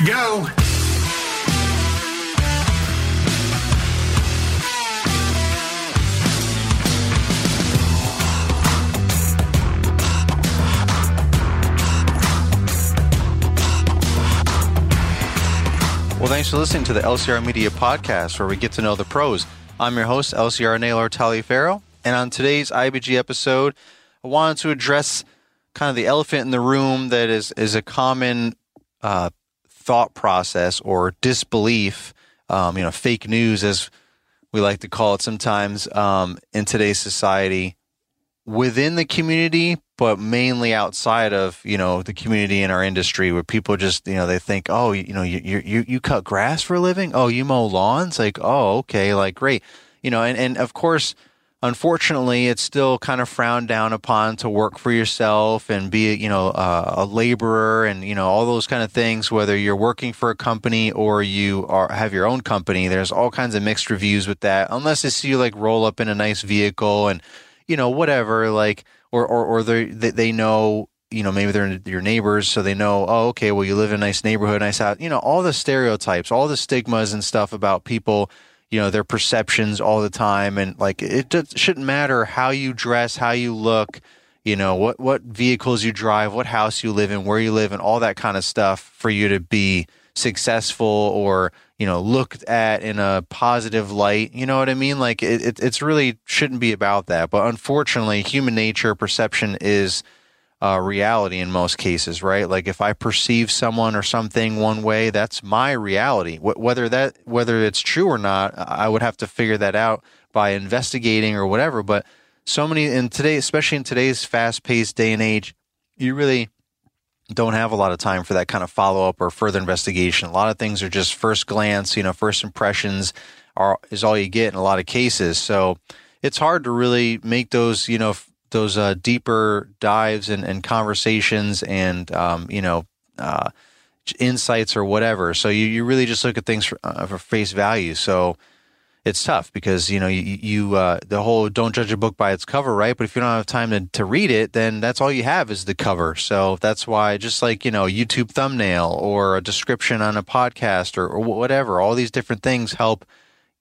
We go. Well, thanks for listening to the LCR Media Podcast, where we get to know the pros. I'm your host, LCR Naylor Taliaferro, and on today's IBG episode, I wanted to address kind of the elephant in the room that is is a common uh, thought process or disbelief, um, you know, fake news as we like to call it sometimes um, in today's society within the community, but mainly outside of you know the community in our industry, where people just you know they think, oh, you, you know, you you you cut grass for a living, oh, you mow lawns, like, oh, okay, like great, you know, and and of course. Unfortunately, it's still kind of frowned down upon to work for yourself and be, you know, uh, a laborer and you know all those kind of things. Whether you're working for a company or you are have your own company, there's all kinds of mixed reviews with that. Unless they see you like roll up in a nice vehicle and you know, whatever, like, or, or, or they, they know, you know, maybe they're your neighbors, so they know, oh, okay, well, you live in a nice neighborhood, nice house, you know, all the stereotypes, all the stigmas and stuff about people, you know, their perceptions all the time. And like, it shouldn't matter how you dress, how you look, you know, what, what vehicles you drive, what house you live in, where you live, and all that kind of stuff for you to be successful or you know looked at in a positive light. You know what i mean? Like it, it it's really shouldn't be about that. But unfortunately human nature perception is uh, reality in most cases right like if i perceive someone or something one way that's my reality Wh- whether that whether it's true or not i would have to figure that out by investigating or whatever but so many in today especially in today's fast-paced day and age you really don't have a lot of time for that kind of follow up or further investigation. A lot of things are just first glance, you know, first impressions are is all you get in a lot of cases. So it's hard to really make those, you know, those uh, deeper dives and, and conversations and um, you know uh, insights or whatever. So you, you really just look at things for, uh, for face value. So it's tough because you know you, you uh, the whole don't judge a book by its cover, right? But if you don't have time to, to read it, then that's all you have is the cover. So that's why just like you know YouTube thumbnail or a description on a podcast or, or whatever, all these different things help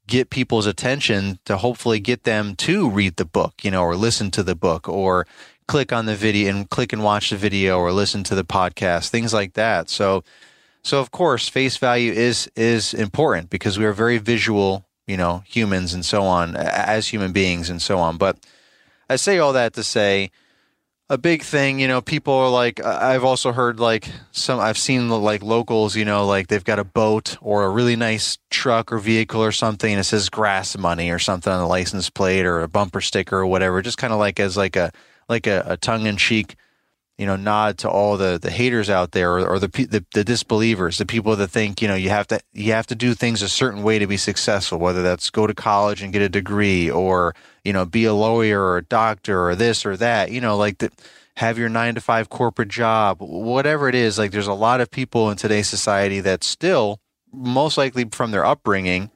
get people's attention to hopefully get them to read the book, you know, or listen to the book or click on the video and click and watch the video or listen to the podcast, things like that. So so of course face value is is important because we are very visual you know, humans and so on, as human beings and so on. But I say all that to say a big thing, you know, people are like, I've also heard like some, I've seen like locals, you know, like they've got a boat or a really nice truck or vehicle or something and it says grass money or something on the license plate or a bumper sticker or whatever, just kind of like as like a, like a, a tongue in cheek you know, nod to all the, the haters out there or, or the, the, the disbelievers, the people that think, you know, you have to you have to do things a certain way to be successful, whether that's go to college and get a degree or, you know, be a lawyer or a doctor or this or that, you know, like the, have your 9 to 5 corporate job, whatever it is, like there's a lot of people in today's society that still most likely from their upbringing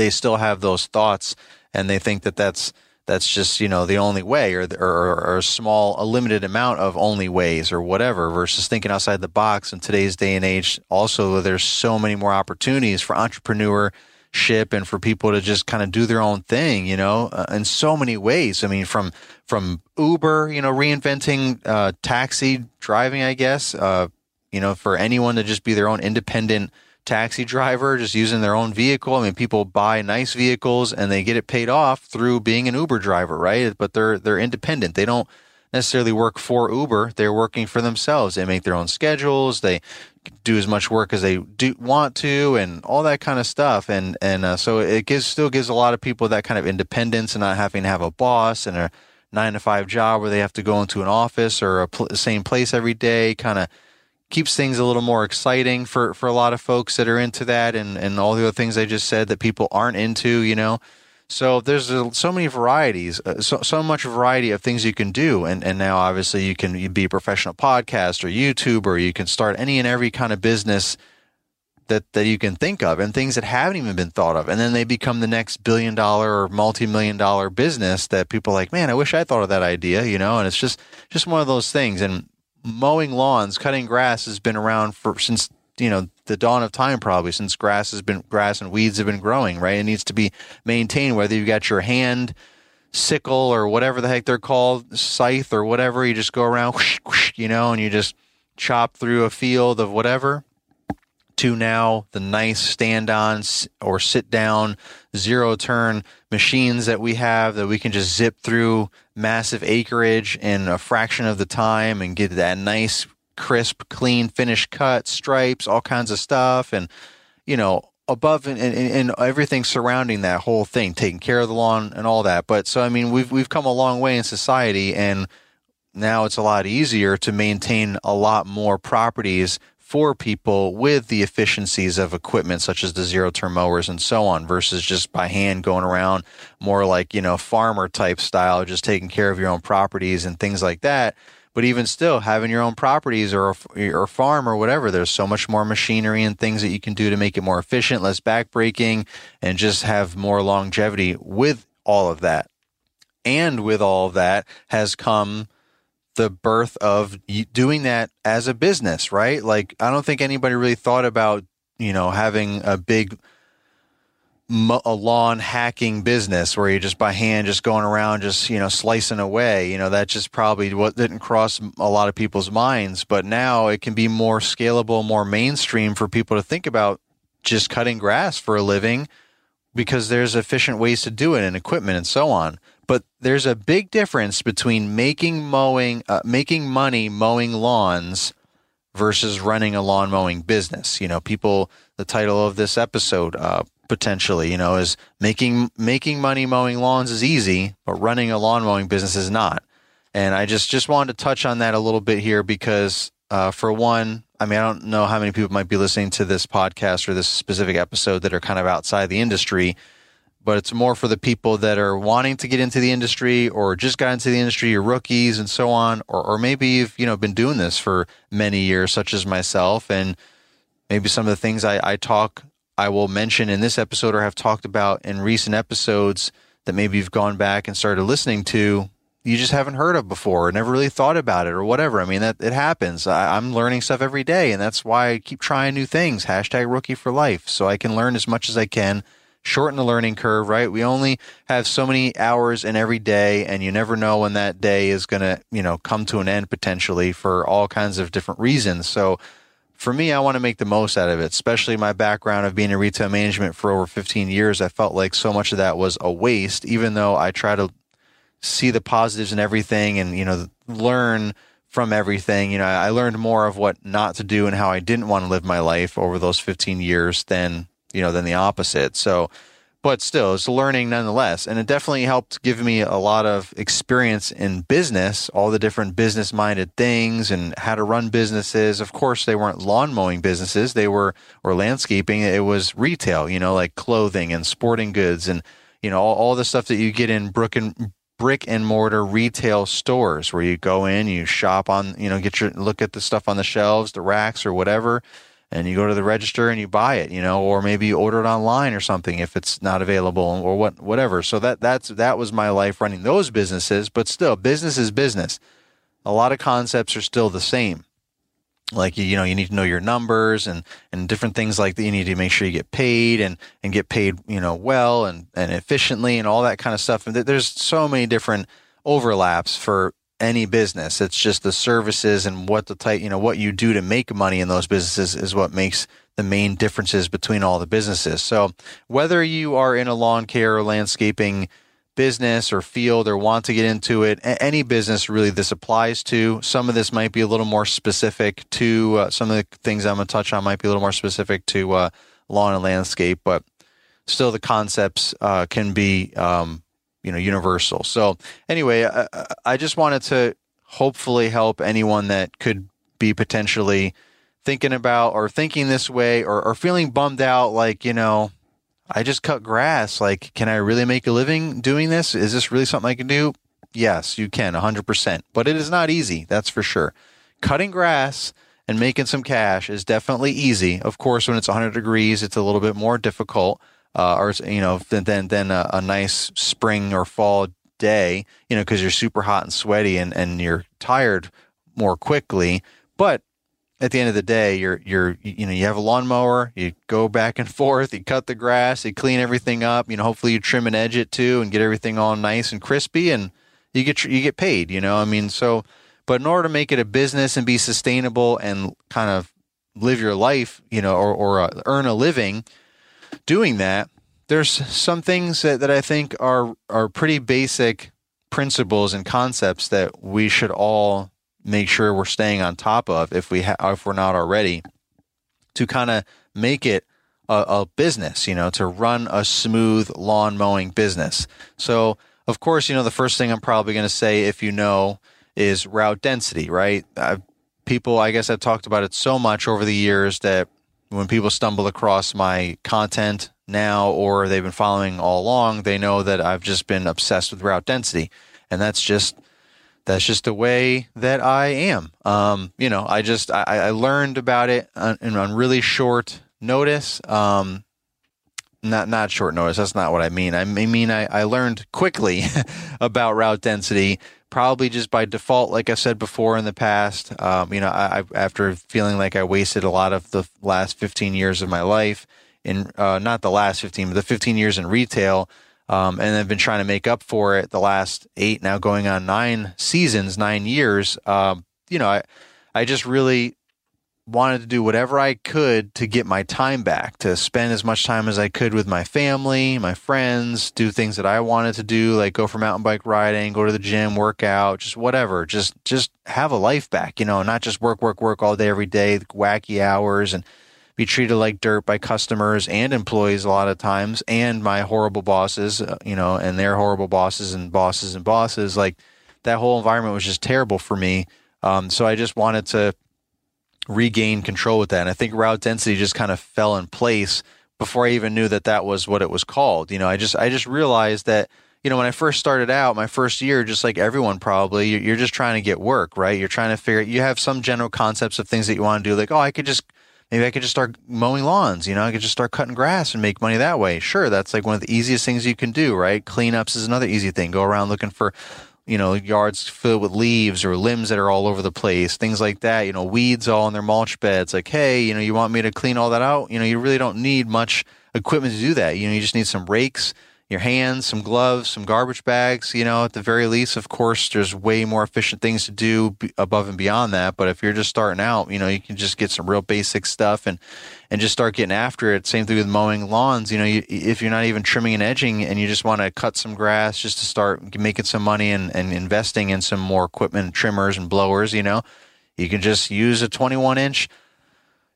they still have those thoughts and they think that that's that's just you know the only way or, or, or a small a limited amount of only ways or whatever versus thinking outside the box in today's day and age. Also there's so many more opportunities for entrepreneurship and for people to just kind of do their own thing you know uh, in so many ways i mean from from uber you know reinventing uh, taxi driving i guess uh, you know for anyone to just be their own independent taxi driver just using their own vehicle. I mean, people buy nice vehicles and they get it paid off through being an Uber driver, right? But they're they're independent. They don't necessarily work for Uber. They're working for themselves. They make their own schedules. They do as much work as they do want to, and all that kind of stuff. And and uh, so it gives still gives a lot of people that kind of independence and not having to have a boss and a nine to five job where they have to go into an office or a pl- same place every day. Kind of keeps things a little more exciting for, for a lot of folks that are into that and, and all the other things I just said that people aren't into, you know. So there's so many varieties, uh, so, so much variety of things you can do. And, and now obviously you can be a professional podcast or YouTuber. You can start any and every kind of business that, that you can think of and things that haven't even been thought of. And then they become the next billion dollar or multi-million dollar business that people like, man, I wish I thought of that idea, you know, and it's just, just one of those things. And mowing lawns, cutting grass has been around for since you know the dawn of time probably since grass has been grass and weeds have been growing right? It needs to be maintained whether you got your hand sickle or whatever the heck they're called scythe or whatever you just go around whoosh, whoosh, you know and you just chop through a field of whatever to now the nice stand on or sit down zero turn machines that we have that we can just zip through massive acreage in a fraction of the time and get that nice crisp clean finished cut stripes all kinds of stuff and you know above and, and, and, everything surrounding that whole thing taking care of the lawn and all that but so i mean we've we've come a long way in society and now it's a lot easier to maintain a lot more properties for people with the efficiencies of equipment such as the zero turn mowers and so on versus just by hand going around more like, you know, farmer type style, just taking care of your own properties and things like that. But even still, having your own properties or or farm or whatever, there's so much more machinery and things that you can do to make it more efficient, less backbreaking, and just have more longevity with all of that. And with all of that has come the birth of doing that as a business, right? Like, I don't think anybody really thought about, you know, having a big, a lawn hacking business where you're just by hand just going around just you know slicing away you know that just probably what didn't cross a lot of people's minds but now it can be more scalable more mainstream for people to think about just cutting grass for a living because there's efficient ways to do it and equipment and so on but there's a big difference between making mowing, uh, making money mowing lawns versus running a lawn mowing business. You know, people, the title of this episode, uh, potentially, you know, is making, making money mowing lawns is easy, but running a lawn mowing business is not. And I just, just wanted to touch on that a little bit here because, uh, for one, I mean, I don't know how many people might be listening to this podcast or this specific episode that are kind of outside the industry but it's more for the people that are wanting to get into the industry or just got into the industry or rookies and so on or, or maybe you've you know been doing this for many years such as myself and maybe some of the things I, I talk i will mention in this episode or have talked about in recent episodes that maybe you've gone back and started listening to you just haven't heard of before or never really thought about it or whatever i mean that it happens I, i'm learning stuff every day and that's why i keep trying new things hashtag rookie for life so i can learn as much as i can shorten the learning curve, right? We only have so many hours in every day, and you never know when that day is going to, you know, come to an end potentially for all kinds of different reasons. So, for me, I want to make the most out of it, especially my background of being in retail management for over 15 years. I felt like so much of that was a waste, even though I try to see the positives in everything and, you know, learn from everything. You know, I learned more of what not to do and how I didn't want to live my life over those 15 years than you know, than the opposite. So, but still, it's learning nonetheless. And it definitely helped give me a lot of experience in business, all the different business minded things and how to run businesses. Of course, they weren't lawn mowing businesses, they were, or landscaping. It was retail, you know, like clothing and sporting goods and, you know, all, all the stuff that you get in brick and, brick and mortar retail stores where you go in, you shop on, you know, get your look at the stuff on the shelves, the racks or whatever, and you go to the register and you buy it, you know, or maybe you order it online or something if it's not available or what whatever. So that that's that was my life running those businesses, but still business is business. A lot of concepts are still the same. Like you know, you need to know your numbers and and different things like that. You need to make sure you get paid and and get paid, you know, well and and efficiently and all that kind of stuff. And there's so many different overlaps for any business. It's just the services and what the type, you know, what you do to make money in those businesses is what makes the main differences between all the businesses. So whether you are in a lawn care or landscaping business or field or want to get into it, any business really this applies to. Some of this might be a little more specific to uh, some of the things I'm going to touch on might be a little more specific to uh, lawn and landscape, but still the concepts uh, can be um, you know universal. So anyway, I, I just wanted to hopefully help anyone that could be potentially thinking about or thinking this way or, or feeling bummed out like you know I just cut grass. Like, can I really make a living doing this? Is this really something I can do? Yes, you can, 100%. But it is not easy, that's for sure. Cutting grass and making some cash is definitely easy. Of course, when it's 100 degrees, it's a little bit more difficult, uh, or you know, than than, than a, a nice spring or fall day, you know, because you're super hot and sweaty and and you're tired more quickly. But at the end of the day, you're you're you know you have a lawnmower, you go back and forth, you cut the grass, you clean everything up. You know, hopefully you trim and edge it too, and get everything all nice and crispy, and you get you get paid. You know, I mean, so but in order to make it a business and be sustainable and kind of live your life, you know, or or uh, earn a living doing that, there's some things that, that I think are are pretty basic principles and concepts that we should all make sure we're staying on top of if we ha- if we're not already to kind of make it a, a, business, you know, to run a smooth lawn mowing business. So, of course, you know, the first thing I'm probably going to say, if you know, is route density, right? I've, people, I guess I've talked about it so much over the years that when people stumble across my content now or they've been following all along, they know that I've just been obsessed with route density. And that's just that's just the way that I am. Um, you know, I just I, I learned about it on, on really short notice. Um, not not short notice. That's not what I mean. I mean I, I learned quickly about route density, probably just by default, like I said before in the past. Um, you know, I, after feeling like I wasted a lot of the last 15 years of my life in uh, not the last 15, but the 15 years in retail um, and I've been trying to make up for it the last eight, now going on nine seasons, nine years. Um, you know, I, I just really wanted to do whatever I could to get my time back, to spend as much time as I could with my family, my friends, do things that I wanted to do, like go for mountain bike riding, go to the gym, work out, just whatever. Just just have a life back, you know, not just work, work, work all day every day, wacky hours and be treated like dirt by customers and employees a lot of times, and my horrible bosses, uh, you know, and their horrible bosses and bosses and bosses. Like that whole environment was just terrible for me. Um, so I just wanted to regain control with that. And I think route density just kind of fell in place before I even knew that that was what it was called. You know, I just I just realized that you know when I first started out, my first year, just like everyone probably, you're just trying to get work, right? You're trying to figure. You have some general concepts of things that you want to do, like oh, I could just maybe I could just start mowing lawns. You know, I could just start cutting grass and make money that way. Sure, that's like one of the easiest things you can do, right? Cleanups is another easy thing. Go around looking for, you know, yards filled with leaves or limbs that are all over the place, things like that. You know, weeds all in their mulch beds. Like, hey, you know, you want me to clean all that out? You know, you really don't need much equipment to do that. You know, you just need some rakes your hands, some gloves, some garbage bags. You know, at the very least, of course, there's way more efficient things to do above and beyond that. But if you're just starting out, you know, you can just get some real basic stuff and and just start getting after it. Same thing with mowing lawns. You know, you, if you're not even trimming and edging, and you just want to cut some grass just to start making some money and, and investing in some more equipment, trimmers and blowers. You know, you can just use a 21 inch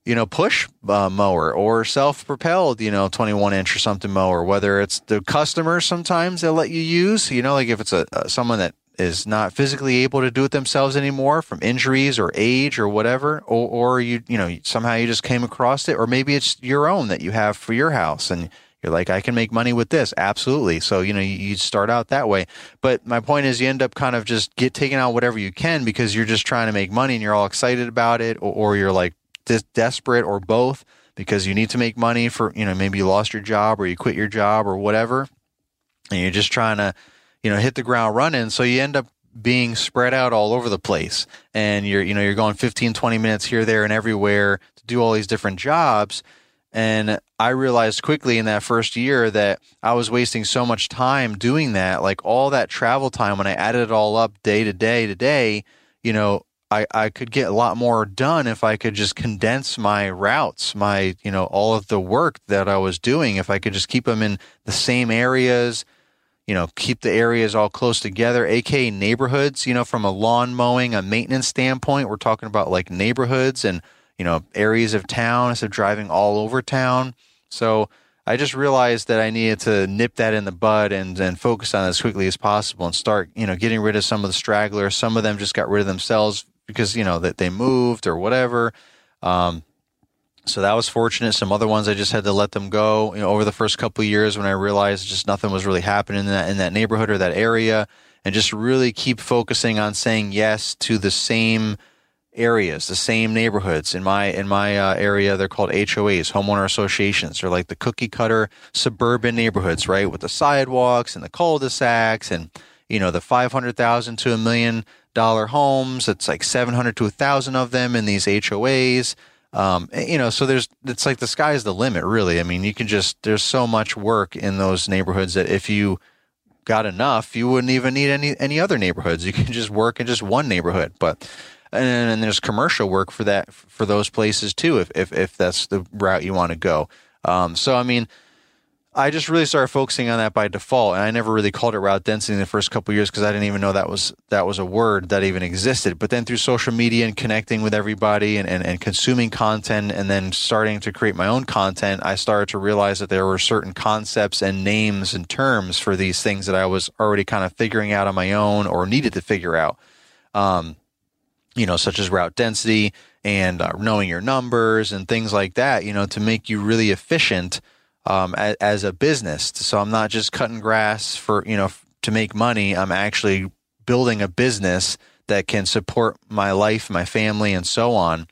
you know, push uh, mower or self propelled, you know, 21 inch or something mower, whether it's the customer sometimes they'll let you use, you know, like if it's a, a, someone that is not physically able to do it themselves anymore from injuries or age or whatever, or, or you, you know, somehow you just came across it, or maybe it's your own that you have for your house and you're like, I can make money with this. Absolutely. So, you know, you, you start out that way. But my point is you end up kind of just get taking out whatever you can because you're just trying to make money and you're all excited about it. Or, or you're like desperate or both because you need to make money for, you know, maybe you lost your job or you quit your job or whatever. And you're just trying to, you know, hit the ground running. So you end up being spread out all over the place and you're, you know, you're going 15, 20 minutes here, there, and everywhere to do all these different jobs. And I realized quickly in that first year that I was wasting so much time doing that. Like all that travel time, when I added it all up day to day to day, you know, I, I could get a lot more done if I could just condense my routes, my, you know, all of the work that I was doing. If I could just keep them in the same areas, you know, keep the areas all close together, aka neighborhoods, you know, from a lawn mowing, a maintenance standpoint, we're talking about like neighborhoods and, you know, areas of town instead of driving all over town. So I just realized that I needed to nip that in the bud and and focus on it as quickly as possible and start you know getting rid of some of the stragglers. Some of them just got rid of themselves because you know that they moved or whatever. Um, so that was fortunate. Some other ones I just had to let them go. You know, over the first couple of years when I realized just nothing was really happening in that in that neighborhood or that area, and just really keep focusing on saying yes to the same areas, the same neighborhoods. In my in my uh, area, they're called HOAs, homeowner associations. They're like the cookie cutter suburban neighborhoods, right, with the sidewalks and the cul-de-sacs, and you know the five hundred thousand to a million dollar homes. It's like seven hundred to a thousand of them in these HOAs. Um, you know, so there's it's like the sky's the limit, really. I mean, you can just there's so much work in those neighborhoods that if you got enough, you wouldn't even need any any other neighborhoods. You can just work in just one neighborhood, but and, and there's commercial work for that for those places too, if if if that's the route you want to go. Um, so I mean, I just really started focusing on that by default, and I never really called it route density in the first couple years because I didn't even know that was that was a word that even existed. But then through social media and connecting with everybody and, and, and consuming content, and then starting to create my own content, I started to realize that there were certain concepts and names and terms for these things that I was already kind of figuring out on my own or needed to figure out. Um, you know, such as route density and uh, knowing your numbers and things like that. You know, to make you really efficient um, as, as, a business. So I'm not just cutting grass for, you know, to make money. I'm actually building a business that can support my life, my family, and so on.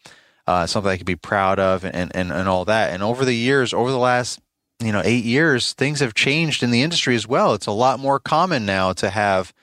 Uh, something I can be proud of and, and, and all that. And over the years, over the last, you know, eight years, things have changed in the industry as well. It's a lot more common now to have,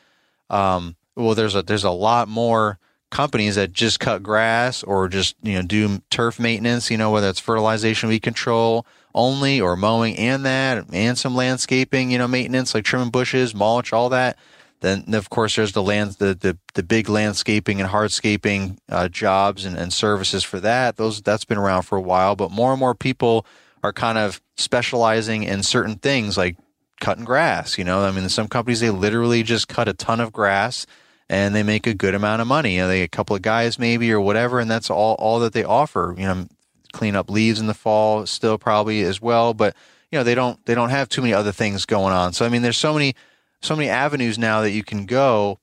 um, well, there's a, there's a lot more companies that just cut grass or just, you know, do turf maintenance, you know, whether it's fertilization, weed control, only or mowing and that and some landscaping, you know, maintenance like trimming bushes, mulch, all that. Then of course there's the land, the, the, the big landscaping and hardscaping uh, jobs and, and services for that. Those that's been around for a while, but more and more people are kind of specializing in certain things like cutting grass. You know, I mean, some companies they literally just cut a ton of grass and they make a good amount of money. You know, they a couple of guys maybe or whatever, and that's all all that they offer. You know, clean up leaves in the fall still probably as well, but you know they don't they don't have too many other things going on. So I mean, there's so many so many avenues now that you can go,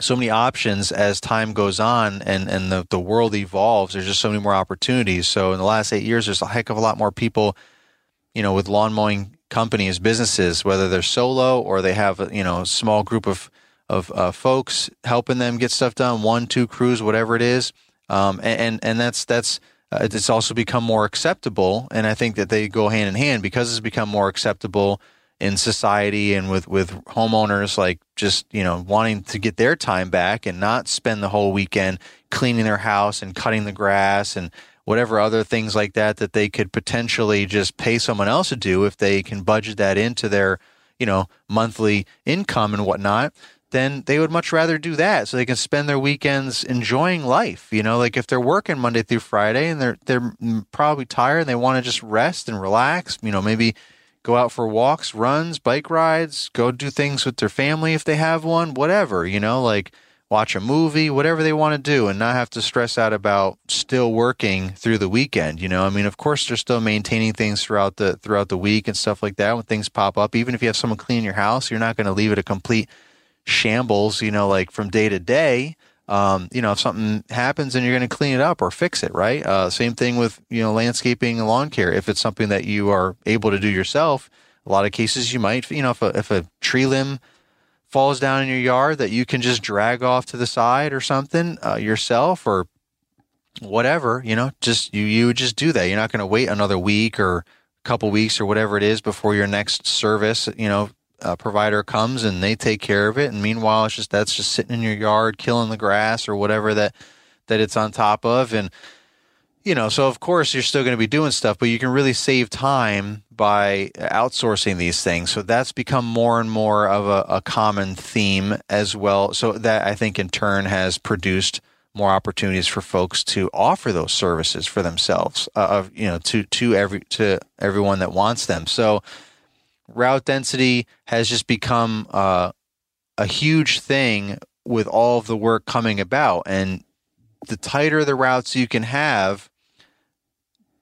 so many options as time goes on and and the the world evolves. There's just so many more opportunities. So in the last eight years, there's a heck of a lot more people, you know, with lawn mowing companies, businesses, whether they're solo or they have you know a small group of of uh, folks helping them get stuff done, one, two crews, whatever it is. Um, and, and, and that's that's uh, it's also become more acceptable, and I think that they go hand in hand because it's become more acceptable in society and with with homeowners like just you know wanting to get their time back and not spend the whole weekend cleaning their house and cutting the grass and whatever other things like that that they could potentially just pay someone else to do if they can budget that into their you know monthly income and whatnot then they would much rather do that so they can spend their weekends enjoying life. You know, like if they're working Monday through Friday and they're they're mm, probably tired and they want to just rest and relax, you know, maybe go out for walks, runs, bike rides, go do things with their family if they have one, whatever, you know, like watch a movie, whatever they want to do and not have to stress out about still working through the weekend, you know. I mean, of course they're still maintaining things throughout the throughout the week and stuff like that when things pop up. Even if you have someone clean your house, you're not going to leave it a complete shambles, you know, like from day to day. Um, you know, if something happens and you're going to clean it up or fix it, right? Uh, same thing with, you know, landscaping and lawn care. If it's something that you are able to do yourself, a lot of cases you might, you know, if a, if a tree limb falls down in your yard that you can just drag off to the side or something uh, yourself or whatever, you know, just you, you just do that. You're not going to wait another week or a couple weeks or whatever it is before your next service, you know, uh, provider comes and they take care of it. And meanwhile, it's just that's just sitting in your yard, killing the grass or whatever that that it's on top of. And you know, so of course you're still going to be doing stuff, but you can really save time by outsourcing these things. So that's become more and more of a, a common theme as well. So that I think in turn has produced more opportunities for folks to offer those services for themselves, uh, of you know, to to every to everyone that wants them. So route density has just become uh, a huge thing with all of the work coming about. And the tighter the routes you can have,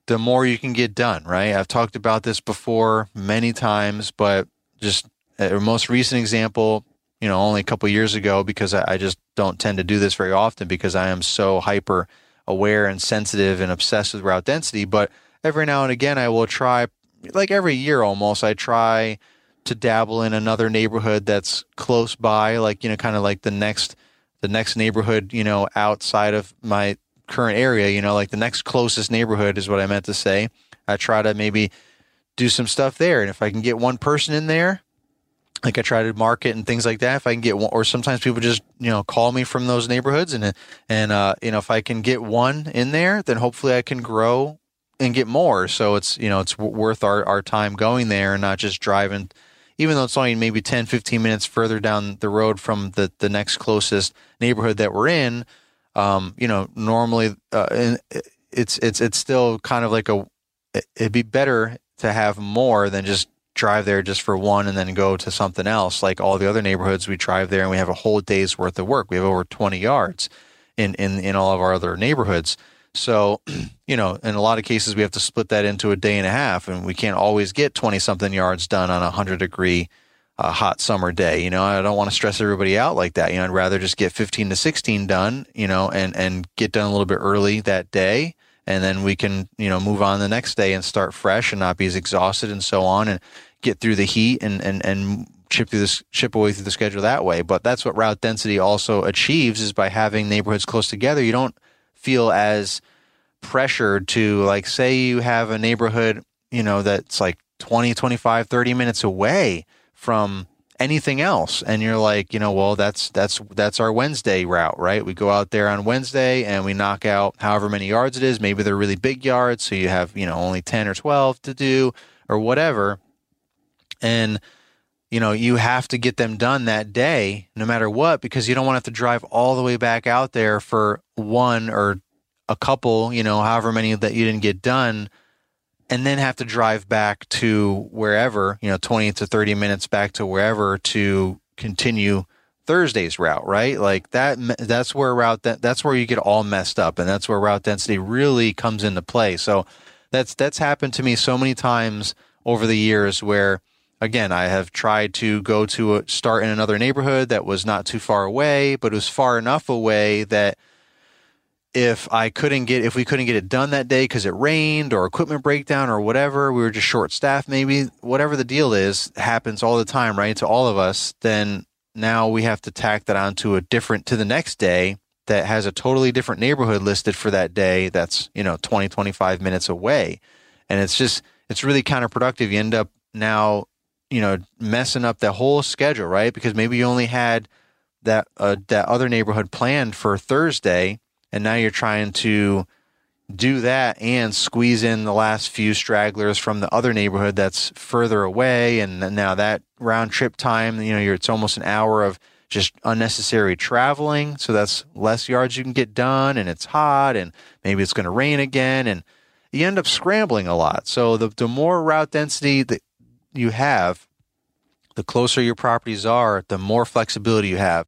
the more you can get done, right? I've talked about this before many times, but just a most recent example, you know, only a couple years ago, because I, I just don't tend to do this very often because I am so hyper aware and sensitive and obsessed with route density. But every now and again, I will try, like every year almost, I try to dabble in another neighborhood that's close by, like, you know, kind of like the next, the next neighborhood, you know, outside of my current area, you know, like the next closest neighborhood is what I meant to say. I try to maybe do some stuff there. And if I can get one person in there, like I try to market and things like that. If I can get one, or sometimes people just you know call me from those neighborhoods, and and uh, you know if I can get one in there, then hopefully I can grow and get more. So it's you know it's worth our our time going there and not just driving, even though it's only maybe 10, 15 minutes further down the road from the the next closest neighborhood that we're in. Um, you know, normally uh, it's it's it's still kind of like a it'd be better to have more than just drive there just for one and then go to something else. Like all the other neighborhoods, we drive there and we have a whole day's worth of work. We have over 20 yards in, in, in all of our other neighborhoods. So, you know, in a lot of cases, we have to split that into a day and a half, and we can't always get 20 something yards done on a 100 degree uh, hot summer day. You know, I don't want to stress everybody out like that. You know, I'd rather just get 15 to 16 done, you know, and, and get done a little bit early that day and then we can you know move on the next day and start fresh and not be as exhausted and so on and get through the heat and and and chip through this chip away through the schedule that way but that's what route density also achieves is by having neighborhoods close together you don't feel as pressured to like say you have a neighborhood you know that's like 20 25 30 minutes away from anything else and you're like you know well that's that's that's our wednesday route right? We go out there on wednesday and we knock out however many yards it is. Maybe they're really big yards so you have you know only 10 or 12 to do or whatever. And you know you have to get them done that day no matter what because you don't want to have to drive all the way back out there for one or a couple you know however many that you didn't get done and then have to drive back to wherever, you know, 20 to 30 minutes back to wherever to continue Thursday's route, right? Like that, that's where route, that, that's where you get all messed up. And that's where route density really comes into play. So that's, that's happened to me so many times over the years where, again, I have tried to go to a, start in another neighborhood that was not too far away, but it was far enough away that if I couldn't get if we couldn't get it done that day because it rained or equipment breakdown or whatever, we were just short staffed. Maybe whatever the deal is happens all the time, right? To all of us. Then now we have to tack that onto a different to the next day that has a totally different neighborhood listed for that day. That's you know 20 25 minutes away, and it's just it's really counterproductive. You end up now you know messing up the whole schedule, right? Because maybe you only had that uh, that other neighborhood planned for Thursday and now you're trying to do that and squeeze in the last few stragglers from the other neighborhood that's further away and now that round trip time you know it's almost an hour of just unnecessary traveling so that's less yards you can get done and it's hot and maybe it's going to rain again and you end up scrambling a lot so the, the more route density that you have the closer your properties are the more flexibility you have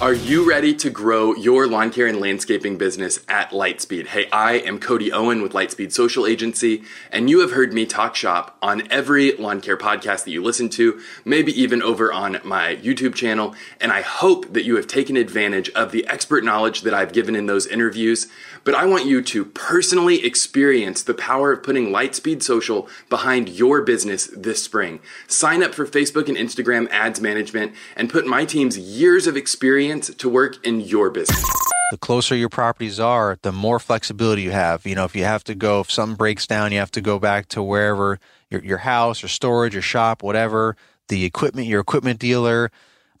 Are you ready to grow your lawn care and landscaping business at Lightspeed? Hey, I am Cody Owen with Lightspeed Social Agency, and you have heard me talk shop on every lawn care podcast that you listen to, maybe even over on my YouTube channel. And I hope that you have taken advantage of the expert knowledge that I've given in those interviews. But I want you to personally experience the power of putting Lightspeed Social behind your business this spring. Sign up for Facebook and Instagram ads management and put my team's years of experience to work in your business. The closer your properties are, the more flexibility you have. You know, if you have to go, if something breaks down, you have to go back to wherever your, your house or storage or shop, whatever, the equipment, your equipment dealer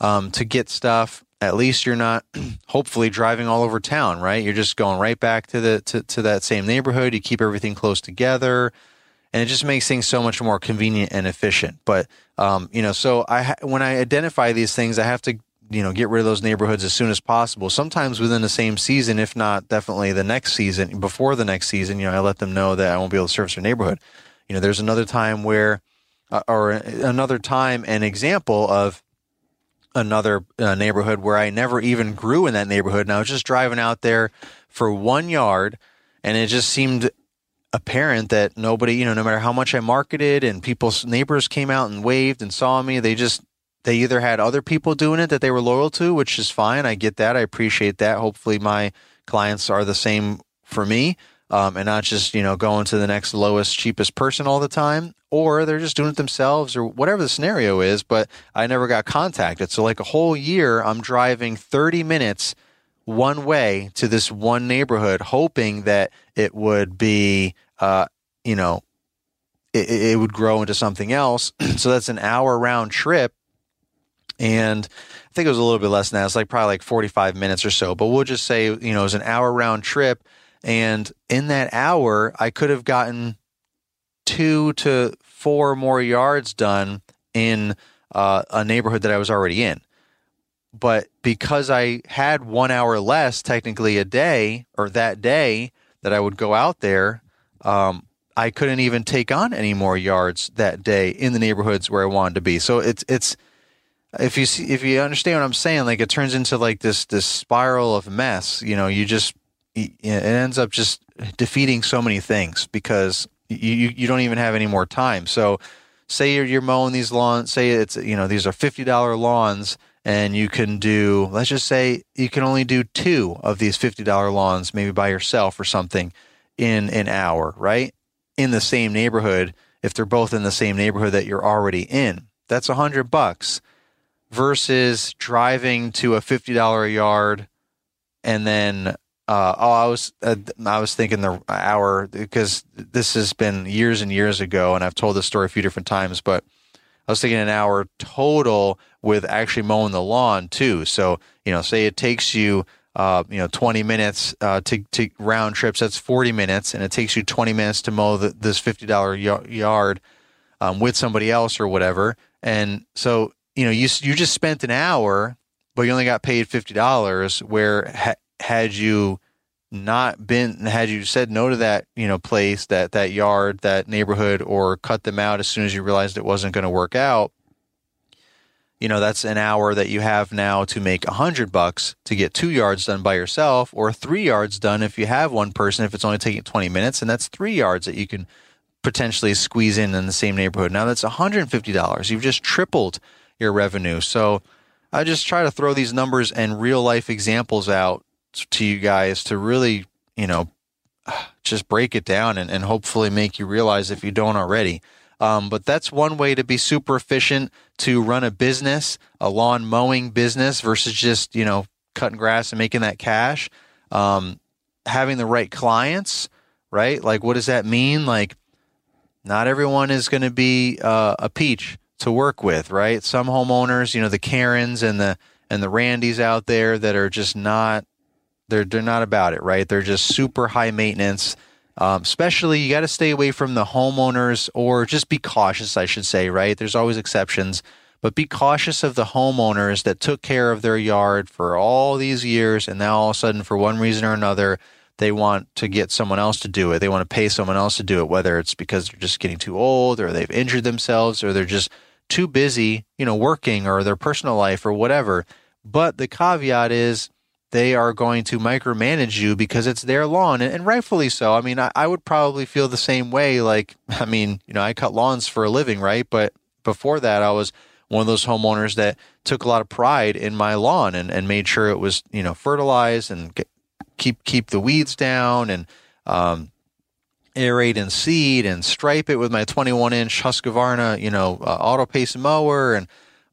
um, to get stuff. At least you're not hopefully driving all over town, right? You're just going right back to the to, to that same neighborhood. You keep everything close together and it just makes things so much more convenient and efficient. But um, you know, so I when I identify these things, I have to you know get rid of those neighborhoods as soon as possible. Sometimes within the same season, if not definitely the next season, before the next season, you know, I let them know that I won't be able to service their neighborhood. You know, there's another time where, uh, or another time, an example of another uh, neighborhood where I never even grew in that neighborhood, and I was just driving out there for one yard, and it just seemed apparent that nobody, you know, no matter how much I marketed and people's neighbors came out and waved and saw me, they just they either had other people doing it that they were loyal to, which is fine. I get that. I appreciate that. Hopefully my clients are the same for me. Um, and not just, you know, going to the next lowest, cheapest person all the time, or they're just doing it themselves or whatever the scenario is. But I never got contacted. So, like a whole year, I'm driving 30 minutes one way to this one neighborhood, hoping that it would be, uh, you know, it, it would grow into something else. so that's an hour round trip. And I think it was a little bit less than that. It's like probably like 45 minutes or so, but we'll just say, you know, it was an hour round trip. And in that hour, I could have gotten two to four more yards done in uh, a neighborhood that I was already in but because I had one hour less technically a day or that day that I would go out there, um, I couldn't even take on any more yards that day in the neighborhoods where I wanted to be. So it's it's if you see if you understand what I'm saying, like it turns into like this this spiral of mess. You know, you just it ends up just defeating so many things because you you don't even have any more time. So say you're you're mowing these lawns. Say it's you know these are fifty dollar lawns and you can do let's just say you can only do two of these $50 lawns maybe by yourself or something in an hour right in the same neighborhood if they're both in the same neighborhood that you're already in that's a hundred bucks versus driving to a $50 yard and then uh, oh, I was uh, I was thinking the hour because this has been years and years ago, and I've told this story a few different times. But I was thinking an hour total with actually mowing the lawn too. So, you know, say it takes you, uh, you know, 20 minutes uh, to, to round trips, that's 40 minutes, and it takes you 20 minutes to mow the, this $50 yard um, with somebody else or whatever. And so, you know, you, you just spent an hour, but you only got paid $50 where ha- had you not been had you said no to that you know place that that yard that neighborhood or cut them out as soon as you realized it wasn't going to work out you know that's an hour that you have now to make a hundred bucks to get two yards done by yourself or three yards done if you have one person if it's only taking 20 minutes and that's three yards that you can potentially squeeze in in the same neighborhood. Now that's $150 you've just tripled your revenue so i just try to throw these numbers and real life examples out to you guys to really, you know, just break it down and, and hopefully make you realize if you don't already. Um, but that's one way to be super efficient to run a business, a lawn mowing business versus just, you know, cutting grass and making that cash. Um, having the right clients, right? Like, what does that mean? Like, not everyone is going to be uh, a peach to work with, right? Some homeowners, you know, the Karens and the and the Randys out there that are just not they're they're not about it, right? They're just super high maintenance. Um, especially, you got to stay away from the homeowners, or just be cautious, I should say, right? There's always exceptions, but be cautious of the homeowners that took care of their yard for all these years, and now all of a sudden, for one reason or another, they want to get someone else to do it. They want to pay someone else to do it, whether it's because they're just getting too old, or they've injured themselves, or they're just too busy, you know, working, or their personal life, or whatever. But the caveat is they are going to micromanage you because it's their lawn and, and rightfully so. I mean, I, I, would probably feel the same way. Like, I mean, you know, I cut lawns for a living, right? But before that, I was one of those homeowners that took a lot of pride in my lawn and, and made sure it was, you know, fertilized and get, keep, keep the weeds down and, um, aerate and seed and stripe it with my 21 inch Husqvarna, you know, uh, auto pace mower and,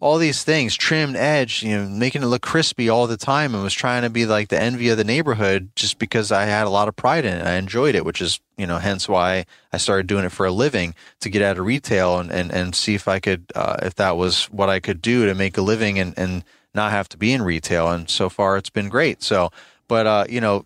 all these things, trimmed edge, you know, making it look crispy all the time and was trying to be like the envy of the neighborhood just because I had a lot of pride in it. I enjoyed it, which is, you know, hence why I started doing it for a living to get out of retail and, and, and see if I could, uh, if that was what I could do to make a living and, and not have to be in retail. And so far it's been great. So, but, uh, you know,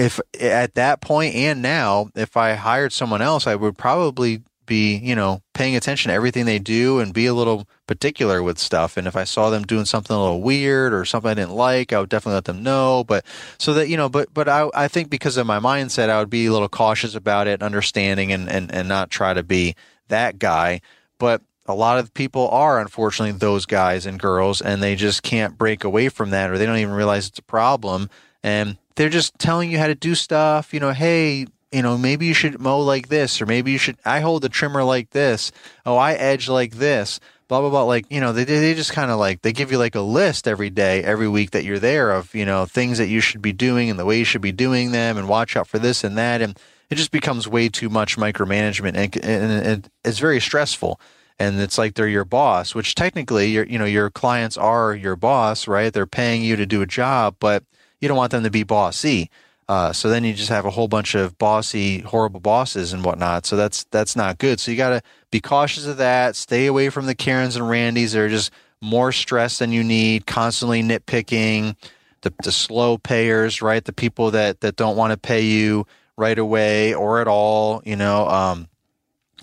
if at that point and now, if I hired someone else, I would probably be, you know, paying attention to everything they do and be a little particular with stuff. And if I saw them doing something a little weird or something I didn't like, I would definitely let them know. But so that, you know, but, but I, I think because of my mindset, I would be a little cautious about it, understanding and, and, and not try to be that guy. But a lot of people are unfortunately those guys and girls and they just can't break away from that or they don't even realize it's a problem and they're just telling you how to do stuff you know hey you know maybe you should mow like this or maybe you should i hold the trimmer like this. Oh i edge like this blah blah blah. Like you know they, they just kind of like they give you like a list every day every week that you're there of you know things that you should be doing and the way you should be doing them and watch out for this and that. And it just becomes way too much micromanagement and, and, and it's very stressful. And it's like they're your boss, which technically your you know your clients are your boss, right? They're paying you to do a job, but you don't want them to be bossy. Uh, so then you just have a whole bunch of bossy, horrible bosses and whatnot. So that's that's not good. So you got to be cautious of that. Stay away from the Karens and Randys. They're just more stress than you need, constantly nitpicking. The, the slow payers, right? The people that that don't want to pay you right away or at all. You know, um,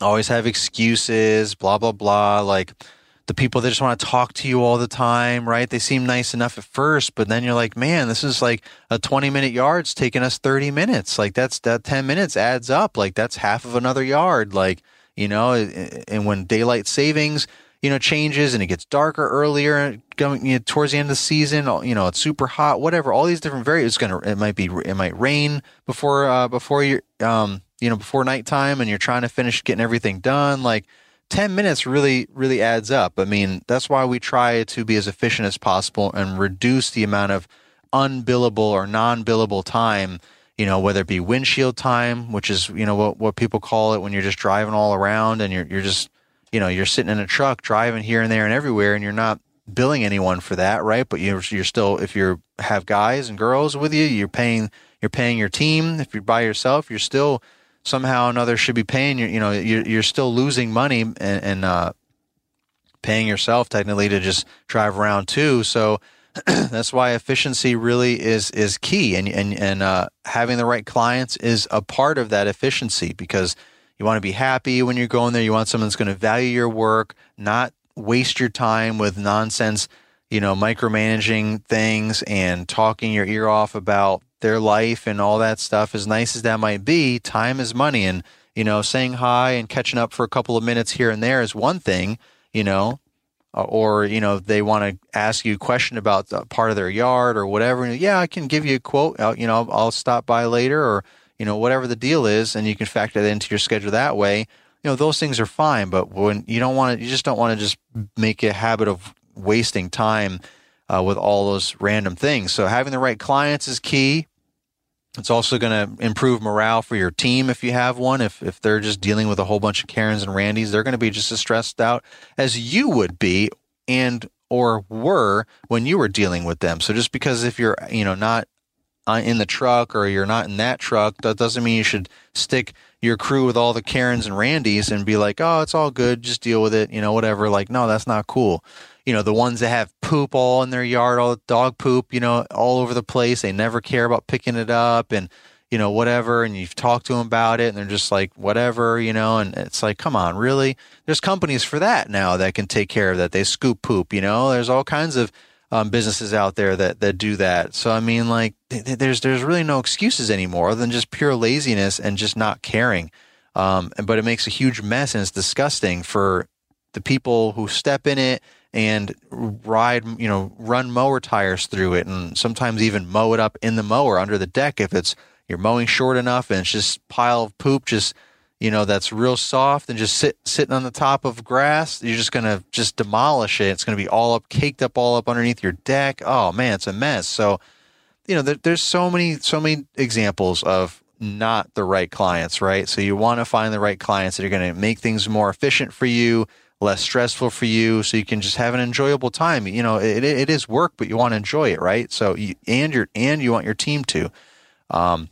always have excuses, blah, blah, blah. Like the people that just want to talk to you all the time, right? They seem nice enough at first, but then you're like, man, this is like a 20 minute yard's taking us 30 minutes. Like that's that 10 minutes adds up. Like that's half of another yard. Like, you know, and when daylight savings, you know, changes and it gets darker earlier going you know, towards the end of the season, you know, it's super hot, whatever, all these different variables. It's going to, it might be, it might rain before, uh, before you, um, you know, before nighttime and you're trying to finish getting everything done, like 10 minutes really, really adds up. I mean, that's why we try to be as efficient as possible and reduce the amount of unbillable or non billable time, you know, whether it be windshield time, which is, you know, what, what people call it when you're just driving all around and you're, you're just, you know, you're sitting in a truck driving here and there and everywhere and you're not billing anyone for that, right? But you're, you're still, if you have guys and girls with you, you're paying, you're paying your team. If you're by yourself, you're still, somehow or another should be paying you. You know, you're, you're still losing money and, and uh, paying yourself technically to just drive around too. So that's why efficiency really is is key, and and and uh, having the right clients is a part of that efficiency because you want to be happy when you're going there. You want someone that's going to value your work, not waste your time with nonsense. You know, micromanaging things and talking your ear off about their life and all that stuff, as nice as that might be, time is money. And, you know, saying hi and catching up for a couple of minutes here and there is one thing, you know, uh, or, you know, they want to ask you a question about part of their yard or whatever. Yeah, I can give you a quote. I'll, you know, I'll stop by later or, you know, whatever the deal is. And you can factor that into your schedule that way. You know, those things are fine. But when you don't want to, you just don't want to just make a habit of wasting time uh, with all those random things. So having the right clients is key. It's also going to improve morale for your team if you have one. If if they're just dealing with a whole bunch of Karens and Randys, they're going to be just as stressed out as you would be and or were when you were dealing with them. So just because if you're you know not uh, in the truck or you're not in that truck, that doesn't mean you should stick your crew with all the Karens and Randys and be like, oh, it's all good, just deal with it, you know, whatever. Like, no, that's not cool you know, the ones that have poop all in their yard, all dog poop, you know, all over the place. They never care about picking it up and, you know, whatever. And you've talked to them about it and they're just like, whatever, you know, and it's like, come on, really? There's companies for that now that can take care of that. They scoop poop, you know, there's all kinds of um, businesses out there that, that do that. So, I mean, like, there's, there's really no excuses anymore than just pure laziness and just not caring. Um, but it makes a huge mess and it's disgusting for the people who step in it and ride, you know, run mower tires through it and sometimes even mow it up in the mower under the deck if it's you're mowing short enough and it's just pile of poop just you know that's real soft and just sit sitting on the top of grass you're just to just demolish it. It's to be all up caked up all up underneath your deck. Oh man it's a mess. So you know there, there's so many so many examples of not the right clients right? So you want to find the right clients that are going to make things more efficient for you less stressful for you so you can just have an enjoyable time. You know it, it is work but you want to enjoy it right? So you, and your and you want your team to. Um,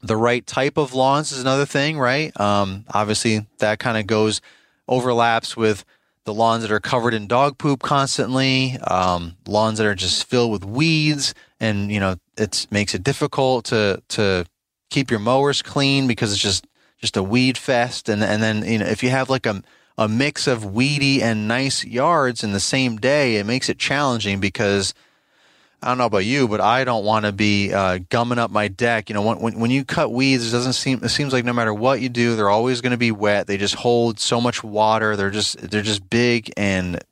the right type of lawns is another thing right? Um, obviously that kind of goes overlaps with the lawns that are covered in dog poop constantly um, lawns that are just filled with weeds and you know it makes it difficult to to keep your mowers clean because it's just just a weed fest. And and then you know if you have like a a mix of weedy and nice yards in the same day, it makes it challenging because I don't know about you, but I don't want to be uh, gumming up my deck. You know, when, when, when you cut weeds, it doesn't seem it seems like no matter what you do, they're always going to be wet. They just hold so much water. They're just they're just big and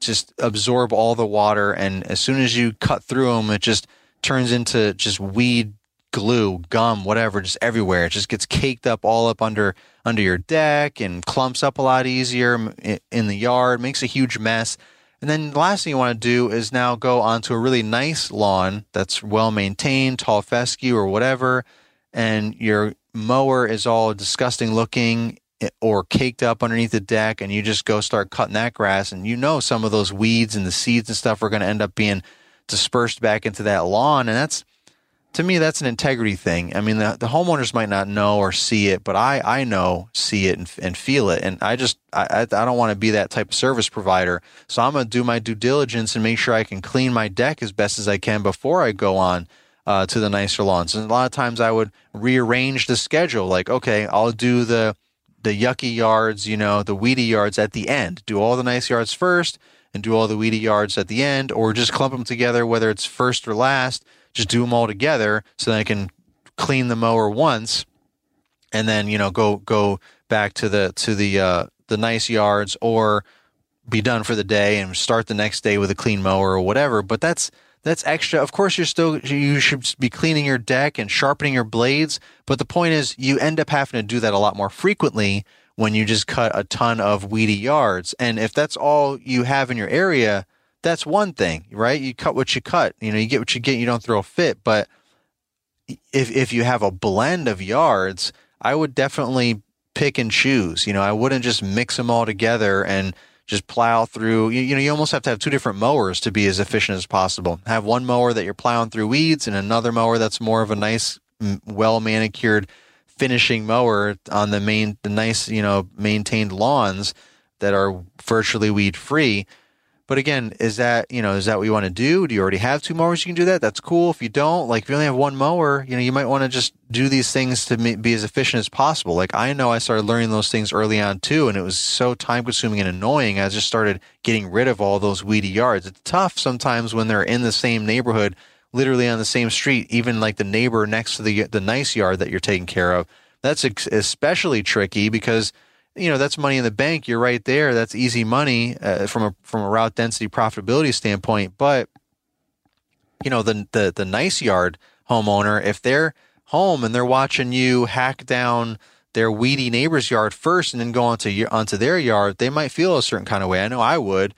just absorb all the water. And as soon as you cut through them, it just turns into just weed glue, gum, whatever, just everywhere. It just gets caked up all up under under your deck and clumps up a lot easier in the yard. Makes a huge mess. And then the last thing you want to do is now go onto a really nice lawn that's well maintained, tall fescue or whatever, and your mower is all disgusting looking or caked up underneath the deck, and you just go start cutting that grass, and you know some of those weeds and the seeds and stuff are going to end up being dispersed back into that lawn, and that's to me, that's an integrity thing. I mean, the, the homeowners might not know or see it, but I, I know, see it and, and feel it. And I just, I, I don't want to be that type of service provider. So I'm going to do my due diligence and make sure I can clean my deck as best as I can before I go on uh, to the nicer lawns. And a lot of times I would rearrange the schedule. Like, okay, I'll do the, the yucky yards, you know, the weedy yards at the end. Do all the nice yards first and do all the weedy yards at the end, or just clump them together, whether it's first or last just do them all together so that I can clean the mower once and then you know go go back to the to the uh, the nice yards or be done for the day and start the next day with a clean mower or whatever. But that's that's extra. Of course you're still you should be cleaning your deck and sharpening your blades but the point is you end up having to do that a lot more frequently when you just cut a ton of weedy yards. And if that's all you have in your area that's one thing, right? You cut what you cut. You know, you get what you get. You don't throw a fit. But if if you have a blend of yards, I would definitely pick and choose. You know, I wouldn't just mix them all together and just plow through. You, you know, you almost have to have two different mowers to be as efficient as possible. Have one mower that you're plowing through weeds, and another mower that's more of a nice, well manicured finishing mower on the main, the nice, you know, maintained lawns that are virtually weed free. But again, is that you know is that what you want to do? Do you already have two mowers? You can do that. That's cool. If you don't, like if you only have one mower, you know you might want to just do these things to be as efficient as possible. Like I know I started learning those things early on too, and it was so time consuming and annoying. I just started getting rid of all those weedy yards. It's tough sometimes when they're in the same neighborhood, literally on the same street, even like the neighbor next to the the nice yard that you're taking care of. That's especially tricky because you know that's money in the bank. You're right there. That's easy money uh, from a from a route density profitability standpoint. But you know the the the nice yard homeowner, if they're home and they're watching you hack down their weedy neighbor's yard first and then go onto onto their yard, they might feel a certain kind of way. I know I would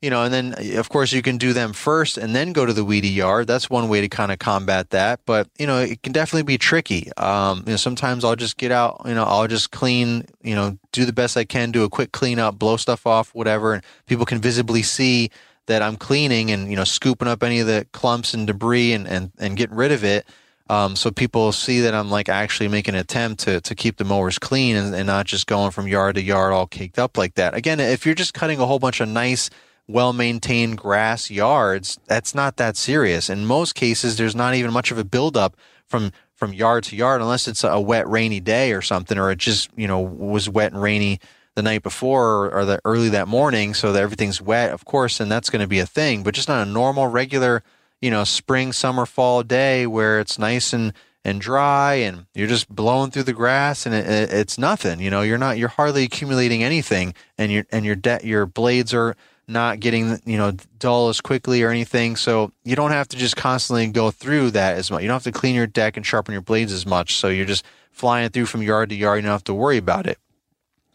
you know, and then of course you can do them first and then go to the weedy yard. That's one way to kind of combat that. But you know, it can definitely be tricky. Um, you know, sometimes I'll just get out. You know, I'll just clean. You know, do the best I can, do a quick cleanup, blow stuff off, whatever, and people can visibly see that I'm cleaning and you know scooping up any of the clumps and debris and and and getting rid of it. Um, so people see that I'm like actually making an attempt to to keep the mowers clean and, and not just going from yard to yard all caked up like that. Again, if you're just cutting a whole bunch of nice well maintained grass yards, that's not that serious. In most cases, there's not even much of a buildup from from yard to yard unless it's a wet, rainy day or something, or it just you know was wet and rainy the night before or, the early that morning, so that everything's wet, of course, and that's going to be a thing. But just on a normal, regular, you know, spring, summer, fall day where it's nice and and dry and you're just blowing through the grass and it, it, it's nothing you know you're not you're hardly accumulating anything and your and your de- your blades are not getting you know dull as quickly or anything. So you don't have to just constantly go through that as much. You don't have to clean your deck and sharpen your blades as much. So you're just flying through from yard to yard. You don't have to worry about it.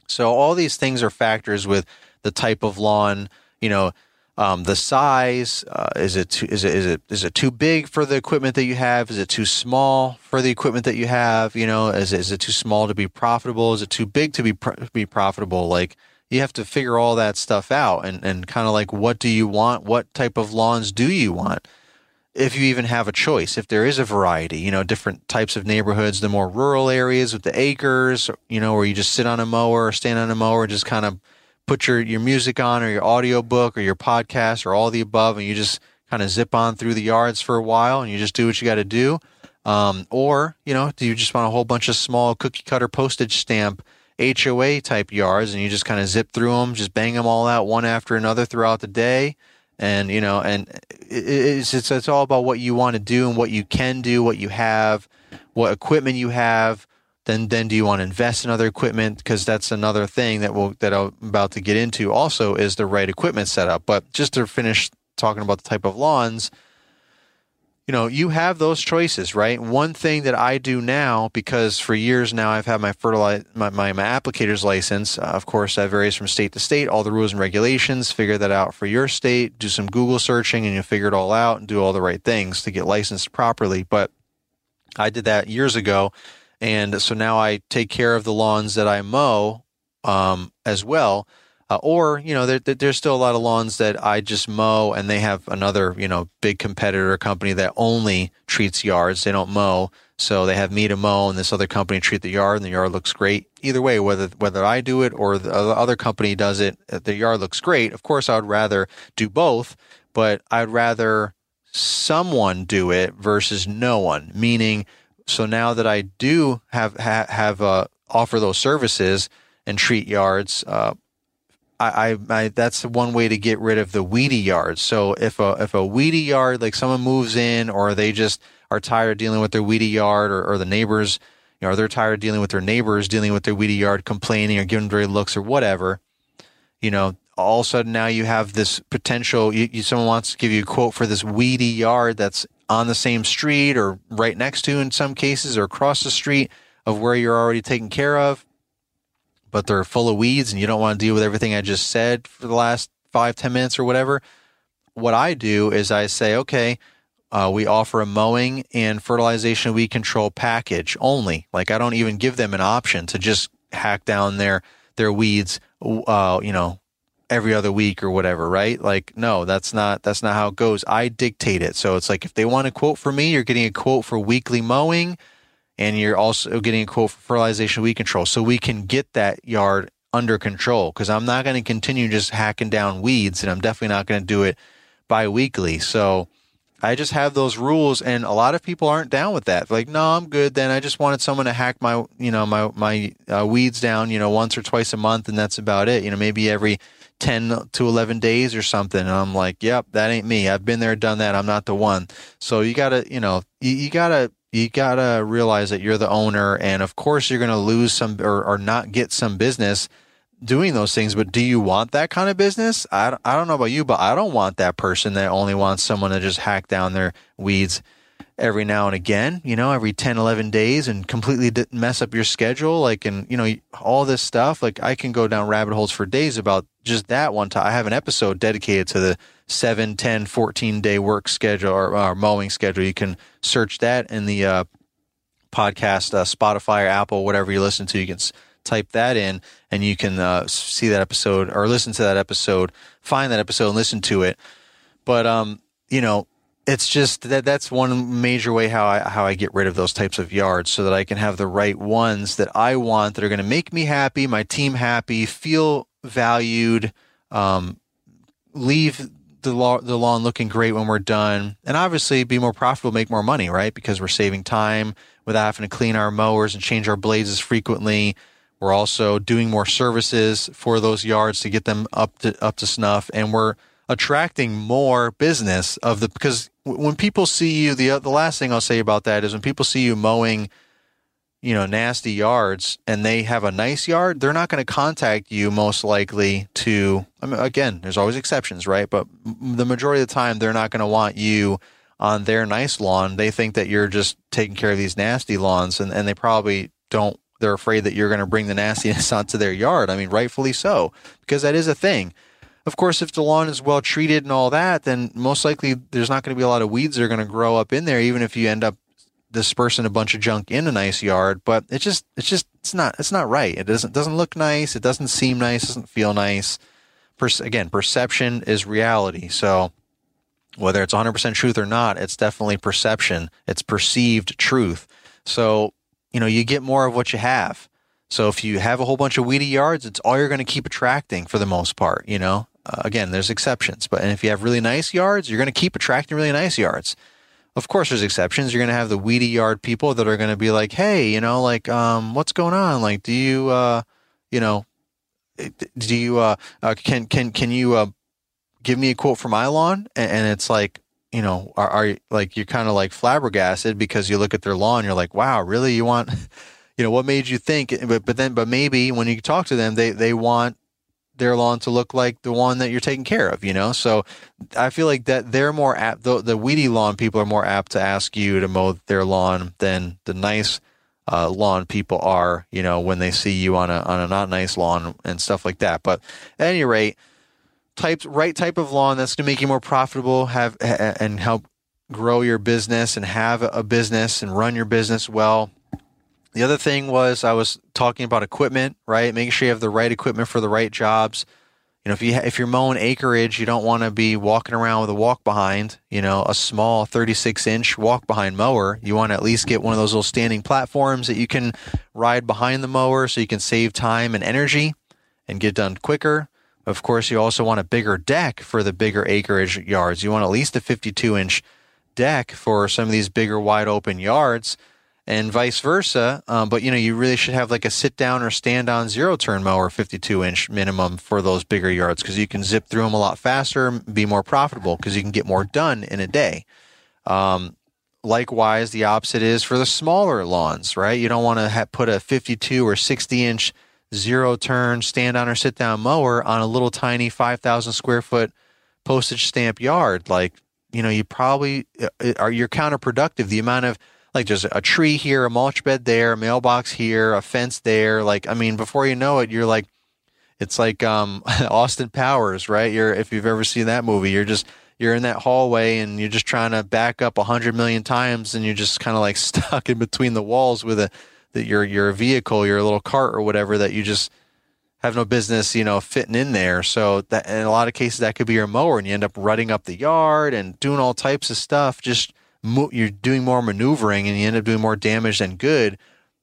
So all these things are factors with the type of lawn. You know, um, the size uh, is it too, is it is it is it too big for the equipment that you have? Is it too small for the equipment that you have? You know, is it, is it too small to be profitable? Is it too big to be pr- be profitable? Like you have to figure all that stuff out and, and kind of like what do you want? What type of lawns do you want? If you even have a choice, if there is a variety, you know, different types of neighborhoods, the more rural areas with the acres, you know, where you just sit on a mower or stand on a mower just kind of put your, your music on or your audio book or your podcast or all the above and you just kind of zip on through the yards for a while and you just do what you got to do. Um, or, you know, do you just want a whole bunch of small cookie cutter postage stamp HOA type yards and you just kind of zip through them, just bang them all out one after another throughout the day? And, you know, and it's, it's, it's all about what you want to do and what you can do, what you have, what equipment you have. Then, then do you want to invest in other equipment? Because that's another thing that we'll, that I'm about to get into. Also, is the right equipment setup. But just to finish talking about the type of lawns, you know, you have those choices, right? One thing that I do now, because for years now I've had my fertilizer, my, my, my applicator's license. Uh, of course, that varies from state to state. All the rules and regulations. Figure that out for your state. Do some Google searching, and you'll figure it all out and do all the right things to get licensed properly. But I did that years ago, and so now I take care of the lawns that I mow um, as well. Uh, or, you know, there, there's still a lot of lawns that I just mow and they have another, you know, big competitor company that only treats yards. They don't mow. So they have me to mow and this other company treat the yard and the yard looks great. Either way, whether, whether I do it or the other company does it, uh, the yard looks great. Of course, I would rather do both, but I'd rather someone do it versus no one. Meaning, so now that I do have, ha, have, uh, offer those services and treat yards, uh, I, I, I, that's one way to get rid of the weedy yard. So if a if a weedy yard like someone moves in or they just are tired of dealing with their weedy yard or, or the neighbors, you know, or they're tired of dealing with their neighbors dealing with their weedy yard, complaining or giving dirty looks or whatever, you know, all of a sudden now you have this potential. You, you, someone wants to give you a quote for this weedy yard that's on the same street or right next to in some cases or across the street of where you're already taken care of but they're full of weeds and you don't want to deal with everything I just said for the last five, ten minutes or whatever, what I do is I say, okay, uh, we offer a mowing and fertilization weed control package only. Like I don't even give them an option to just hack down their their weeds, uh, you know, every other week or whatever, right? Like, no, that's not that's not how it goes. I dictate it. So it's like if they want a quote for me, you're getting a quote for weekly mowing and you're also getting a quote for fertilization weed control so we can get that yard under control because I'm not going to continue just hacking down weeds and I'm definitely not going to do it bi-weekly. So I just have those rules and a lot of people aren't down with that. Like, no, I'm good. Then I just wanted someone to hack my, you know, my, my uh, weeds down, you know, once or twice a month and that's about it. You know, maybe every 10 to 11 days or something. And I'm like, yep, that ain't me. I've been there, done that. I'm not the one. So you gotta, you know, you, you gotta you gotta realize that you're the owner, and of course you're gonna lose some or, or not get some business doing those things. But do you want that kind of business? I I don't know about you, but I don't want that person that only wants someone to just hack down their weeds every now and again, you know, every 10, 11 days and completely mess up your schedule. Like, and, you know, all this stuff. Like, I can go down rabbit holes for days about just that one time. I have an episode dedicated to the 7, 10, 14 day work schedule or, or mowing schedule. You can search that in the uh, podcast, uh, Spotify or Apple, whatever you listen to. You can type that in and you can uh, see that episode or listen to that episode, find that episode and listen to it. But, um, you know, it's just that that's one major way how I how I get rid of those types of yards so that I can have the right ones that I want that are going to make me happy, my team happy, feel valued, um, leave the, the lawn looking great when we're done, and obviously be more profitable, make more money, right? Because we're saving time without having to clean our mowers and change our blades as frequently. We're also doing more services for those yards to get them up to up to snuff, and we're attracting more business of the because when people see you, the the last thing I'll say about that is when people see you mowing you know, nasty yards and they have a nice yard, they're not going to contact you most likely to, I mean, again, there's always exceptions, right? But the majority of the time, they're not going to want you on their nice lawn. They think that you're just taking care of these nasty lawns and, and they probably don't, they're afraid that you're going to bring the nastiness onto their yard. I mean, rightfully so, because that is a thing. Of course, if the lawn is well treated and all that, then most likely there's not going to be a lot of weeds that are going to grow up in there, even if you end up dispersing a bunch of junk in a nice yard, but it just it's just it's not it's not right. It doesn't doesn't look nice. It doesn't seem nice. It doesn't feel nice. Again, perception is reality. So whether it's 100% truth or not, it's definitely perception. It's perceived truth. So you know you get more of what you have. So if you have a whole bunch of weedy yards, it's all you're going to keep attracting for the most part. You know, uh, again, there's exceptions, but and if you have really nice yards, you're going to keep attracting really nice yards. of course, there's exceptions. You're going to have the weedy yard people that are going to be like, "Hey, you know, like, um, what's going on? Like, do you, uh, you know, do you, uh, uh can can can you uh, give me a quote for my lawn?" And, and it's like, you know, are, are like you're kind of like flabbergasted because you look at their lawn, you're like, "Wow, really? You want?" You know what made you think? But but then but maybe when you talk to them, they they want their lawn to look like the one that you're taking care of, you know? So I feel like that they're more apt, the, the weedy lawn people are more apt to ask you to mow their lawn than the nice uh, lawn people are, you know, when they see you on a, on a not nice lawn and stuff like that. But at any rate, type, right type of lawn that's going to make you more profitable, have, and help grow your business and have a business and run your business well the other thing was I was talking about equipment, right? Making sure you have the right equipment for the right jobs. You know, if you if you're mowing acreage, you don't want to be walking around with a walk behind. You know, a small 36 inch walk behind mower. You want to at least get one of those little standing platforms that you can ride behind the mower, so you can save time and energy and get done quicker. Of course, you also want a bigger deck for the bigger acreage yards. You want at least a 52 inch deck for some of these bigger wide open yards and vice versa. Um, but you know, you really should have like a sit down or stand on zero turn mower, 52 inch minimum for those bigger yards because you can zip through them a lot faster, be more profitable because you can get more done in a day. Um, likewise, the opposite is for the smaller lawns, right? You don't want to ha- put a 52 or 60 inch zero turn stand on or sit down mower on a little tiny 5,000 square foot postage stamp yard. Like, you know, you probably uh, are, you're counterproductive. The amount of like there's a tree here, a mulch bed there, a mailbox here, a fence there. Like, I mean, before you know it, you're like, it's like um, Austin Powers, right? You're if you've ever seen that movie, you're just you're in that hallway and you're just trying to back up a hundred million times, and you're just kind of like stuck in between the walls with a that your your vehicle, your little cart or whatever that you just have no business, you know, fitting in there. So that in a lot of cases that could be your mower, and you end up rutting up the yard and doing all types of stuff just you're doing more maneuvering and you end up doing more damage than good.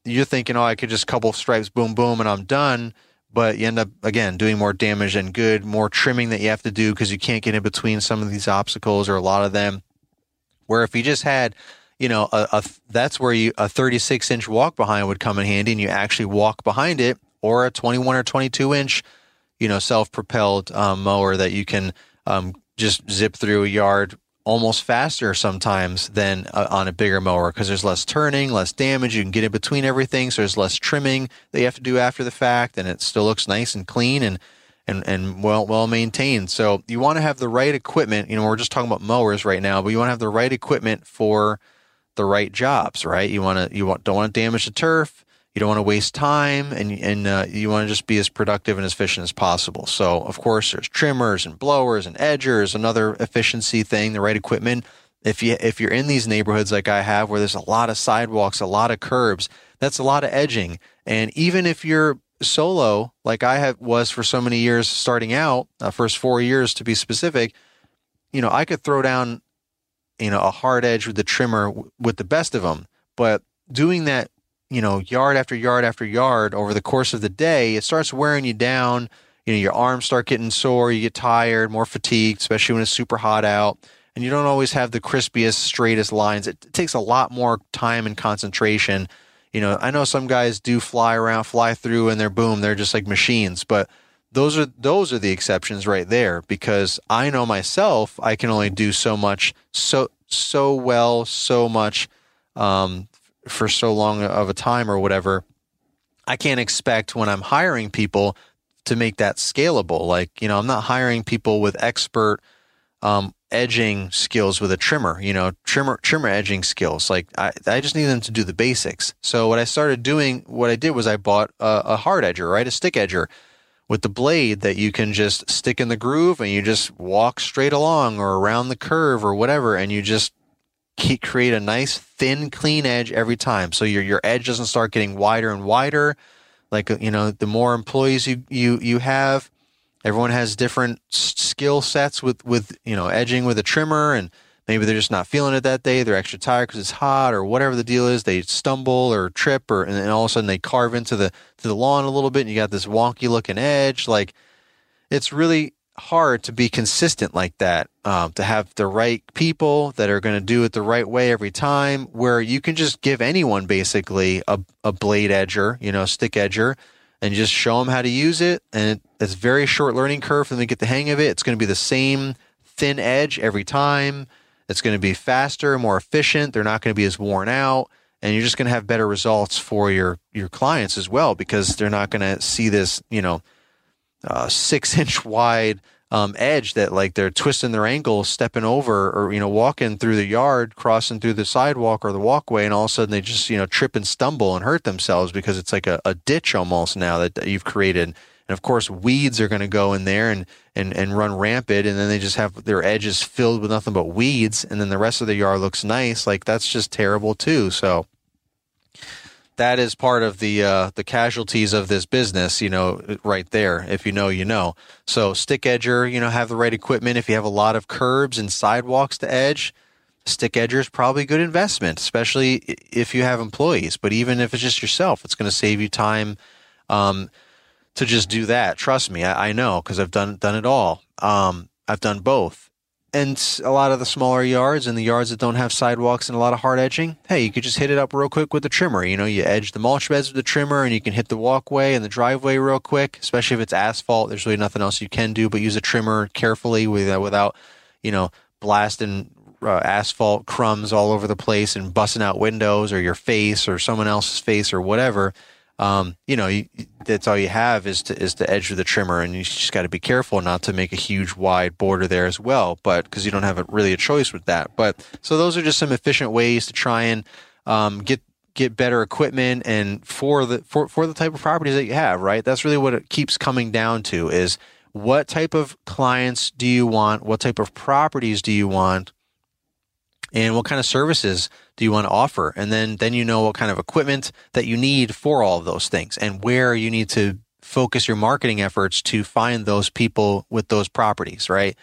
You're thinking, oh, I could just couple stripes, boom, boom, and I'm done. But you end up again doing more damage than good, more trimming that you have to do because you can't get in between some of these obstacles or a lot of them. Where if you just had, you know, a, a that's where you a 36 inch walk behind would come in handy, and you actually walk behind it, or a 21 or 22 inch, you know, self propelled um, mower that you can um, just zip through a yard almost faster sometimes than uh, on a bigger mower because there's less turning, less damage. You can get in between everything, so there's less trimming that you have to do after the fact, and it still looks nice and clean and and and well well maintained. So you want to have the right equipment. You know, we're just talking about mowers right now, but you want to have the right equipment for the right jobs, right? You want to you want don't want to damage the turf you don't want to waste time and and uh, you want to just be as productive and as efficient as possible. So of course there's trimmers and blowers and edgers, another efficiency thing, the right equipment. If you if you're in these neighborhoods like I have where there's a lot of sidewalks, a lot of curbs, that's a lot of edging. And even if you're solo like I have was for so many years starting out, uh, first 4 years to be specific, you know, I could throw down you know a hard edge with the trimmer w- with the best of them, but doing that you know, yard after yard after yard over the course of the day, it starts wearing you down. You know, your arms start getting sore, you get tired, more fatigued, especially when it's super hot out. And you don't always have the crispiest, straightest lines. It, takes a lot more time and concentration. You know, I know some guys do fly around, fly through, and they're boom, they're just like machines. But those are those are the exceptions right there because I know myself I can only do so much so so well so much um, for so long of a time or whatever, I can't expect when I'm hiring people to make that scalable. Like, you know, I'm not hiring people with expert um, edging skills with a trimmer, you know, trimmer trimmer edging skills. Like I, I just need them to do the basics. So what I started doing, what I did was I bought a, a hard edger, right? A stick edger with the blade that you can just stick in the groove and you just walk straight along or around the curve or whatever. And you just create a nice thin, clean edge every time. So your your edge doesn't start getting wider and wider. Like uh, you know, the more employees you you you have, everyone has different skill sets with with you know edging with a trimmer, and maybe they're just not feeling it that day. They're extra tired because it's hot or whatever the deal is. They stumble or trip, or and then all of a sudden they carve into the to the lawn a little bit, and you got this wonky looking edge. Like it's really hard to be consistent like that. Um, to have the right people that are going to do it the right way every time, where you can just give anyone basically a, a blade edger, you know, stick edger, and just show them how to use it. And it's very short learning curve for them to get the hang of it. It's going to be the same thin edge every time. It's going to be faster, more efficient. They're not going to be as worn out and you're just going to have better results for your your clients as well because they're not going to see this you know uh, six inch wide um, edge that like they're twisting their ankles stepping over or you know walking through the yard crossing through the sidewalk or the walkway and all of a sudden they just you know trip and stumble and hurt themselves because it's like a, a ditch almost now that, that you've created. And of course weeds are going to go in there and, and and run rampant and then they just have their edges filled with nothing but weeds and then the rest of the yard looks nice. Like that's just terrible too. So that is part of the uh, the casualties of this business, you know, right there. If you know, you know. So stick edger, you know, have the right equipment. If you have a lot of curbs and sidewalks to edge, stick edger is probably a good investment, especially if you have employees. But even if it's just yourself, it's going to save you time um, to just do that. Trust me, I, I know because I've done done it all. Um, I've done both and a lot of the smaller yards and the yards that don't have sidewalks and a lot of hard edging, hey, you could just hit it up real quick with the trimmer. You know, you edge the mulch beds with the trimmer and you can hit the walkway and the driveway real quick, especially if it's asphalt. There's really nothing else you can do but use a trimmer carefully without, you know, blasting uh, asphalt crumbs all over the place and busting out windows or your face or someone else's face or whatever um, you know, you, that's all you have is to is to edge of the trimmer, and you just got to be careful not to make a huge wide border there as well. But because you don't have a, really a choice with that. But so those are just some efficient ways to try and um, get get better equipment and for the for for the type of properties that you have. Right, that's really what it keeps coming down to is what type of clients do you want, what type of properties do you want, and what kind of services do you want to offer? And then, then you know what kind of equipment that you need for all of those things and where you need to focus your marketing efforts to find those people with those properties, right?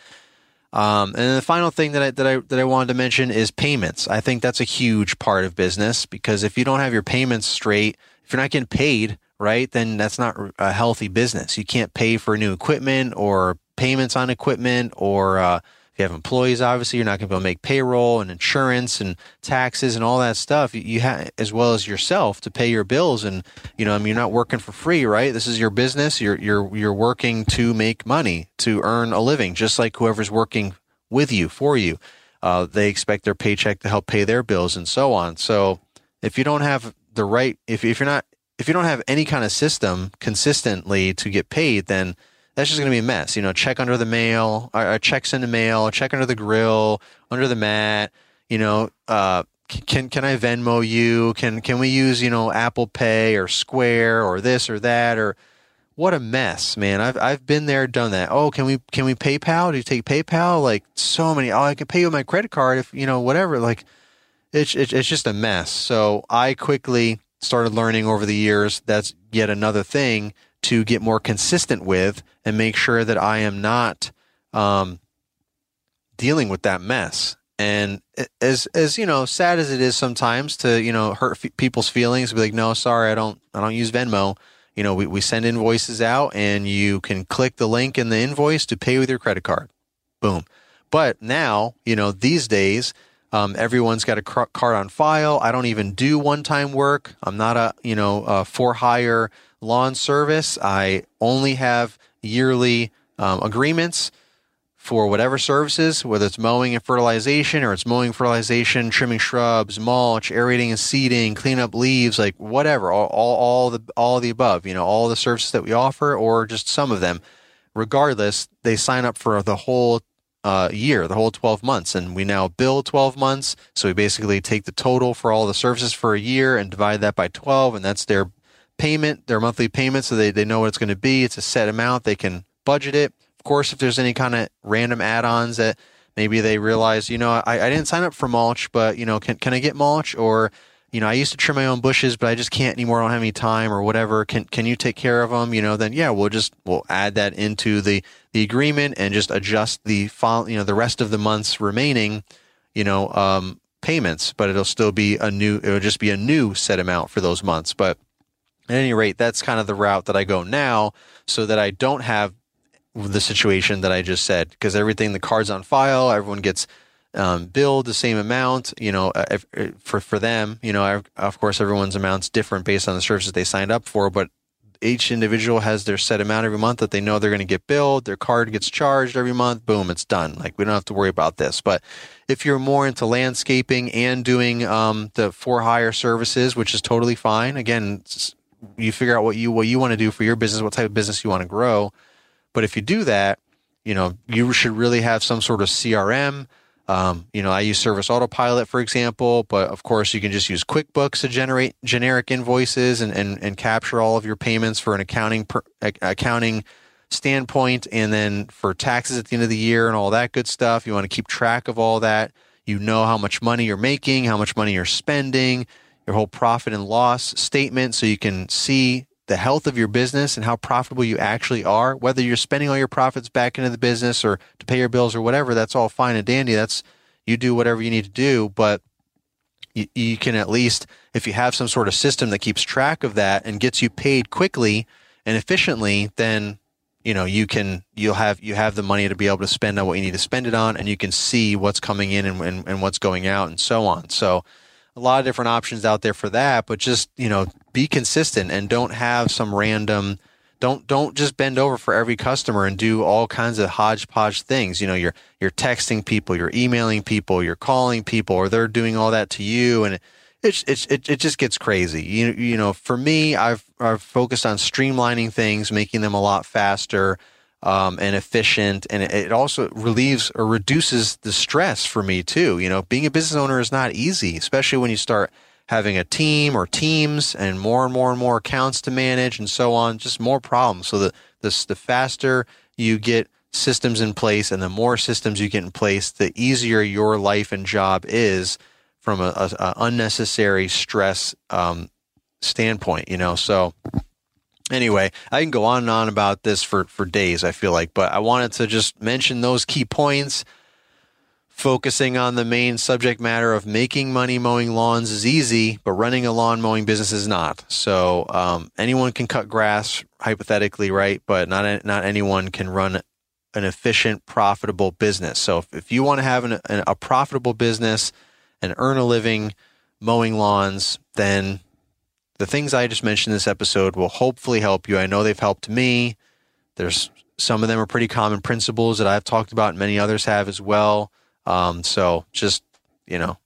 Um, and the final thing that I, that I, that I wanted to mention is payments. I think that's a huge part of business because if you don't have your payments straight, if you're not getting paid, right, then that's not a healthy business. You can't pay for new equipment or payments on equipment or, uh, you have employees, obviously, you're not going to be able to make payroll and insurance and taxes and all that stuff. You have, as well as yourself, to pay your bills. And you know, I mean, you're not working for free, right? This is your business. You're you're you're working to make money, to earn a living, just like whoever's working with you for you. Uh, they expect their paycheck to help pay their bills and so on. So if you don't have the right, if if you're not, if you don't have any kind of system consistently to get paid, then that's just going to be a mess. You know, check under the mail, or, or checks in the mail, check under the grill, under the mat. You know, uh, can can I Venmo you? Can can we use you know Apple Pay or Square or this or that or what a mess, man. I've I've been there, done that. Oh, can we can we PayPal? Do you take PayPal? Like so many. Oh, I can pay you with my credit card if you know whatever. Like it's it's, it's just a mess. So I quickly started learning over the years. That's yet another thing to get more consistent with and make sure that I am not um, dealing with that mess. And as as you know, sad as it is sometimes to you know hurt f- people's feelings, be like, no, sorry, I don't I don't use Venmo. You know, we, we send invoices out, and you can click the link in the invoice to pay with your credit card. Boom. But now, you know, these days, um, everyone's got a card on file. I don't even do one time work. I'm not a you know a for hire lawn service. I only have yearly um, agreements for whatever services, whether it's mowing and fertilization or it's mowing, fertilization, trimming shrubs, mulch, aerating and seeding, clean up leaves, like whatever, all, all, all the all the above, you know, all the services that we offer or just some of them. Regardless, they sign up for the whole uh, year, the whole 12 months. And we now bill 12 months. So we basically take the total for all the services for a year and divide that by 12. And that's their payment, their monthly payment, so they, they know what it's going to be. It's a set amount. They can budget it. Of course, if there's any kind of random add-ons that maybe they realize, you know, I, I didn't sign up for mulch, but you know, can can I get mulch? Or, you know, I used to trim my own bushes, but I just can't anymore. I don't have any time or whatever. Can can you take care of them? You know, then yeah, we'll just we'll add that into the the agreement and just adjust the file, you know, the rest of the months remaining, you know, um, payments. But it'll still be a new. It'll just be a new set amount for those months. But at any rate, that's kind of the route that I go now so that I don't have the situation that I just said because everything the cards on file, everyone gets um, billed the same amount. You know, uh, if, uh, for for them, you know, of course, everyone's amount's different based on the services they signed up for, but each individual has their set amount every month that they know they're going to get billed. Their card gets charged every month. Boom, it's done. Like we don't have to worry about this. But if you're more into landscaping and doing um, the for hire services, which is totally fine. Again, you figure out what you what you want to do for your business, what type of business you want to grow. But if you do that, you know you should really have some sort of CRM um, you know, I use Service Autopilot, for example, but of course you can just use QuickBooks to generate generic invoices and, and, and capture all of your payments for an accounting per, accounting standpoint. And then for taxes at the end of the year and all that good stuff, you want to keep track of all that. You know how much money you're making, how much money you're spending, your whole profit and loss statement, so you can see the health of your business and how profitable you actually are, whether you're spending all your profits back into the business or to pay your bills or whatever, that's all fine and dandy. That's you do whatever you need to do, but you, you can at least, if you have some sort of system that keeps track of that and gets you paid quickly and efficiently, then you know you can you'll have you have the money to be able to spend on what you need to spend it on, and you can see what's coming in and, and, and what's going out and so on. So a lot of different options out there for that, but just, you know, be consistent and don't have some random don't don't just bend over for every customer and do all kinds of hodgepodge things. You know, you're you're texting people, you're emailing people, you're calling people, or they're doing all that to you, and it it it, it just gets crazy. You you know, for me, I've I've focused on streamlining things, making them a lot faster um, and efficient. And it also relieves or reduces the stress for me too. You know, being a business owner is not easy, especially when you start having a team or teams and more and more and more accounts to manage and so on, just more problems. So the, the, the faster you get systems in place and the more systems you get in place, the easier your life and job is from a, a, a unnecessary stress um, standpoint, you know? So anyway, I can go on and on about this for, for days, I feel like, but I wanted to just mention those key points. Focusing on the main subject matter of making money mowing lawns is easy, but running a lawn mowing business is not. So um, anyone can cut grass, hypothetically, right? But not not anyone can run an efficient, profitable business. So if, if you want to have an, a profitable business and earn a living mowing lawns, then the things I just mentioned in this episode will hopefully help you. I know they've helped me. There's some of them are pretty common principles that I've talked about, and many others have as well. Um, so just you know,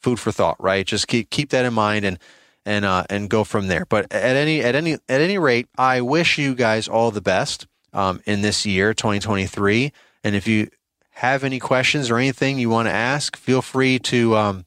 food for thought, right? Just keep keep that in mind and and uh, and go from there. But at any at any at any rate, I wish you guys all the best um, in this year, 2023. And if you have any questions or anything you want to ask, feel free to um,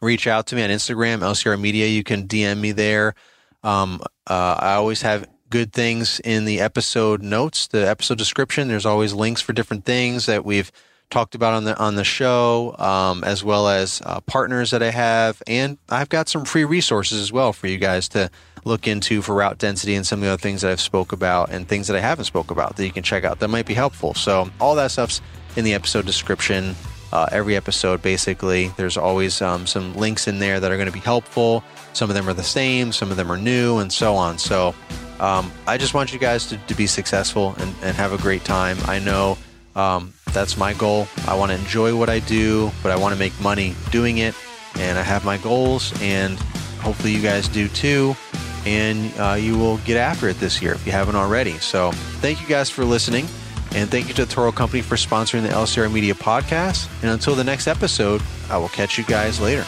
reach out to me on Instagram, LCR Media. You can DM me there. Um, uh, I always have good things in the episode notes, the episode description. There's always links for different things that we've talked about on the on the show, um, as well as uh, partners that I have, and I've got some free resources as well for you guys to look into for route density and some of the other things that I've spoke about and things that I haven't spoke about that you can check out that might be helpful. So all that stuff's in the episode description uh, every episode, basically. There's always um, some links in there that are going to be helpful. Some of them are the same, some of them are new, and so on. So um, I just want you guys to, to be successful and, and, have a great time. I know um, that's my goal. I want to enjoy what I do, but I want to make money doing it. And I have my goals, and hopefully you guys do too. And uh, you will get after it this year if you haven't already. So thank you guys for listening. And thank you to the Toro Company for sponsoring the LCR Media podcast. And until the next episode, I will catch you guys later.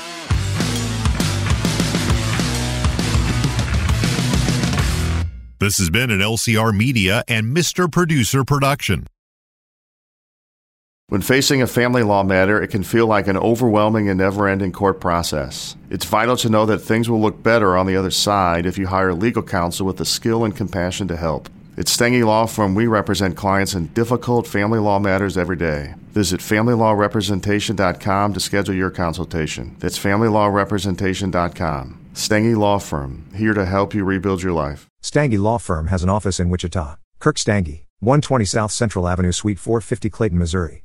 This has been an LCR Media and Mr. Producer production. When facing a family law matter, it can feel like an overwhelming and never ending court process. It's vital to know that things will look better on the other side if you hire legal counsel with the skill and compassion to help. At Stange Law Firm, we represent clients in difficult family law matters every day. Visit FamilyLawRepresentation.com to schedule your consultation. That's FamilyLawRepresentation.com. Stange Law Firm, here to help you rebuild your life. Stange Law Firm has an office in Wichita. Kirk Stange, 120 South Central Avenue, Suite 450, Clayton, Missouri.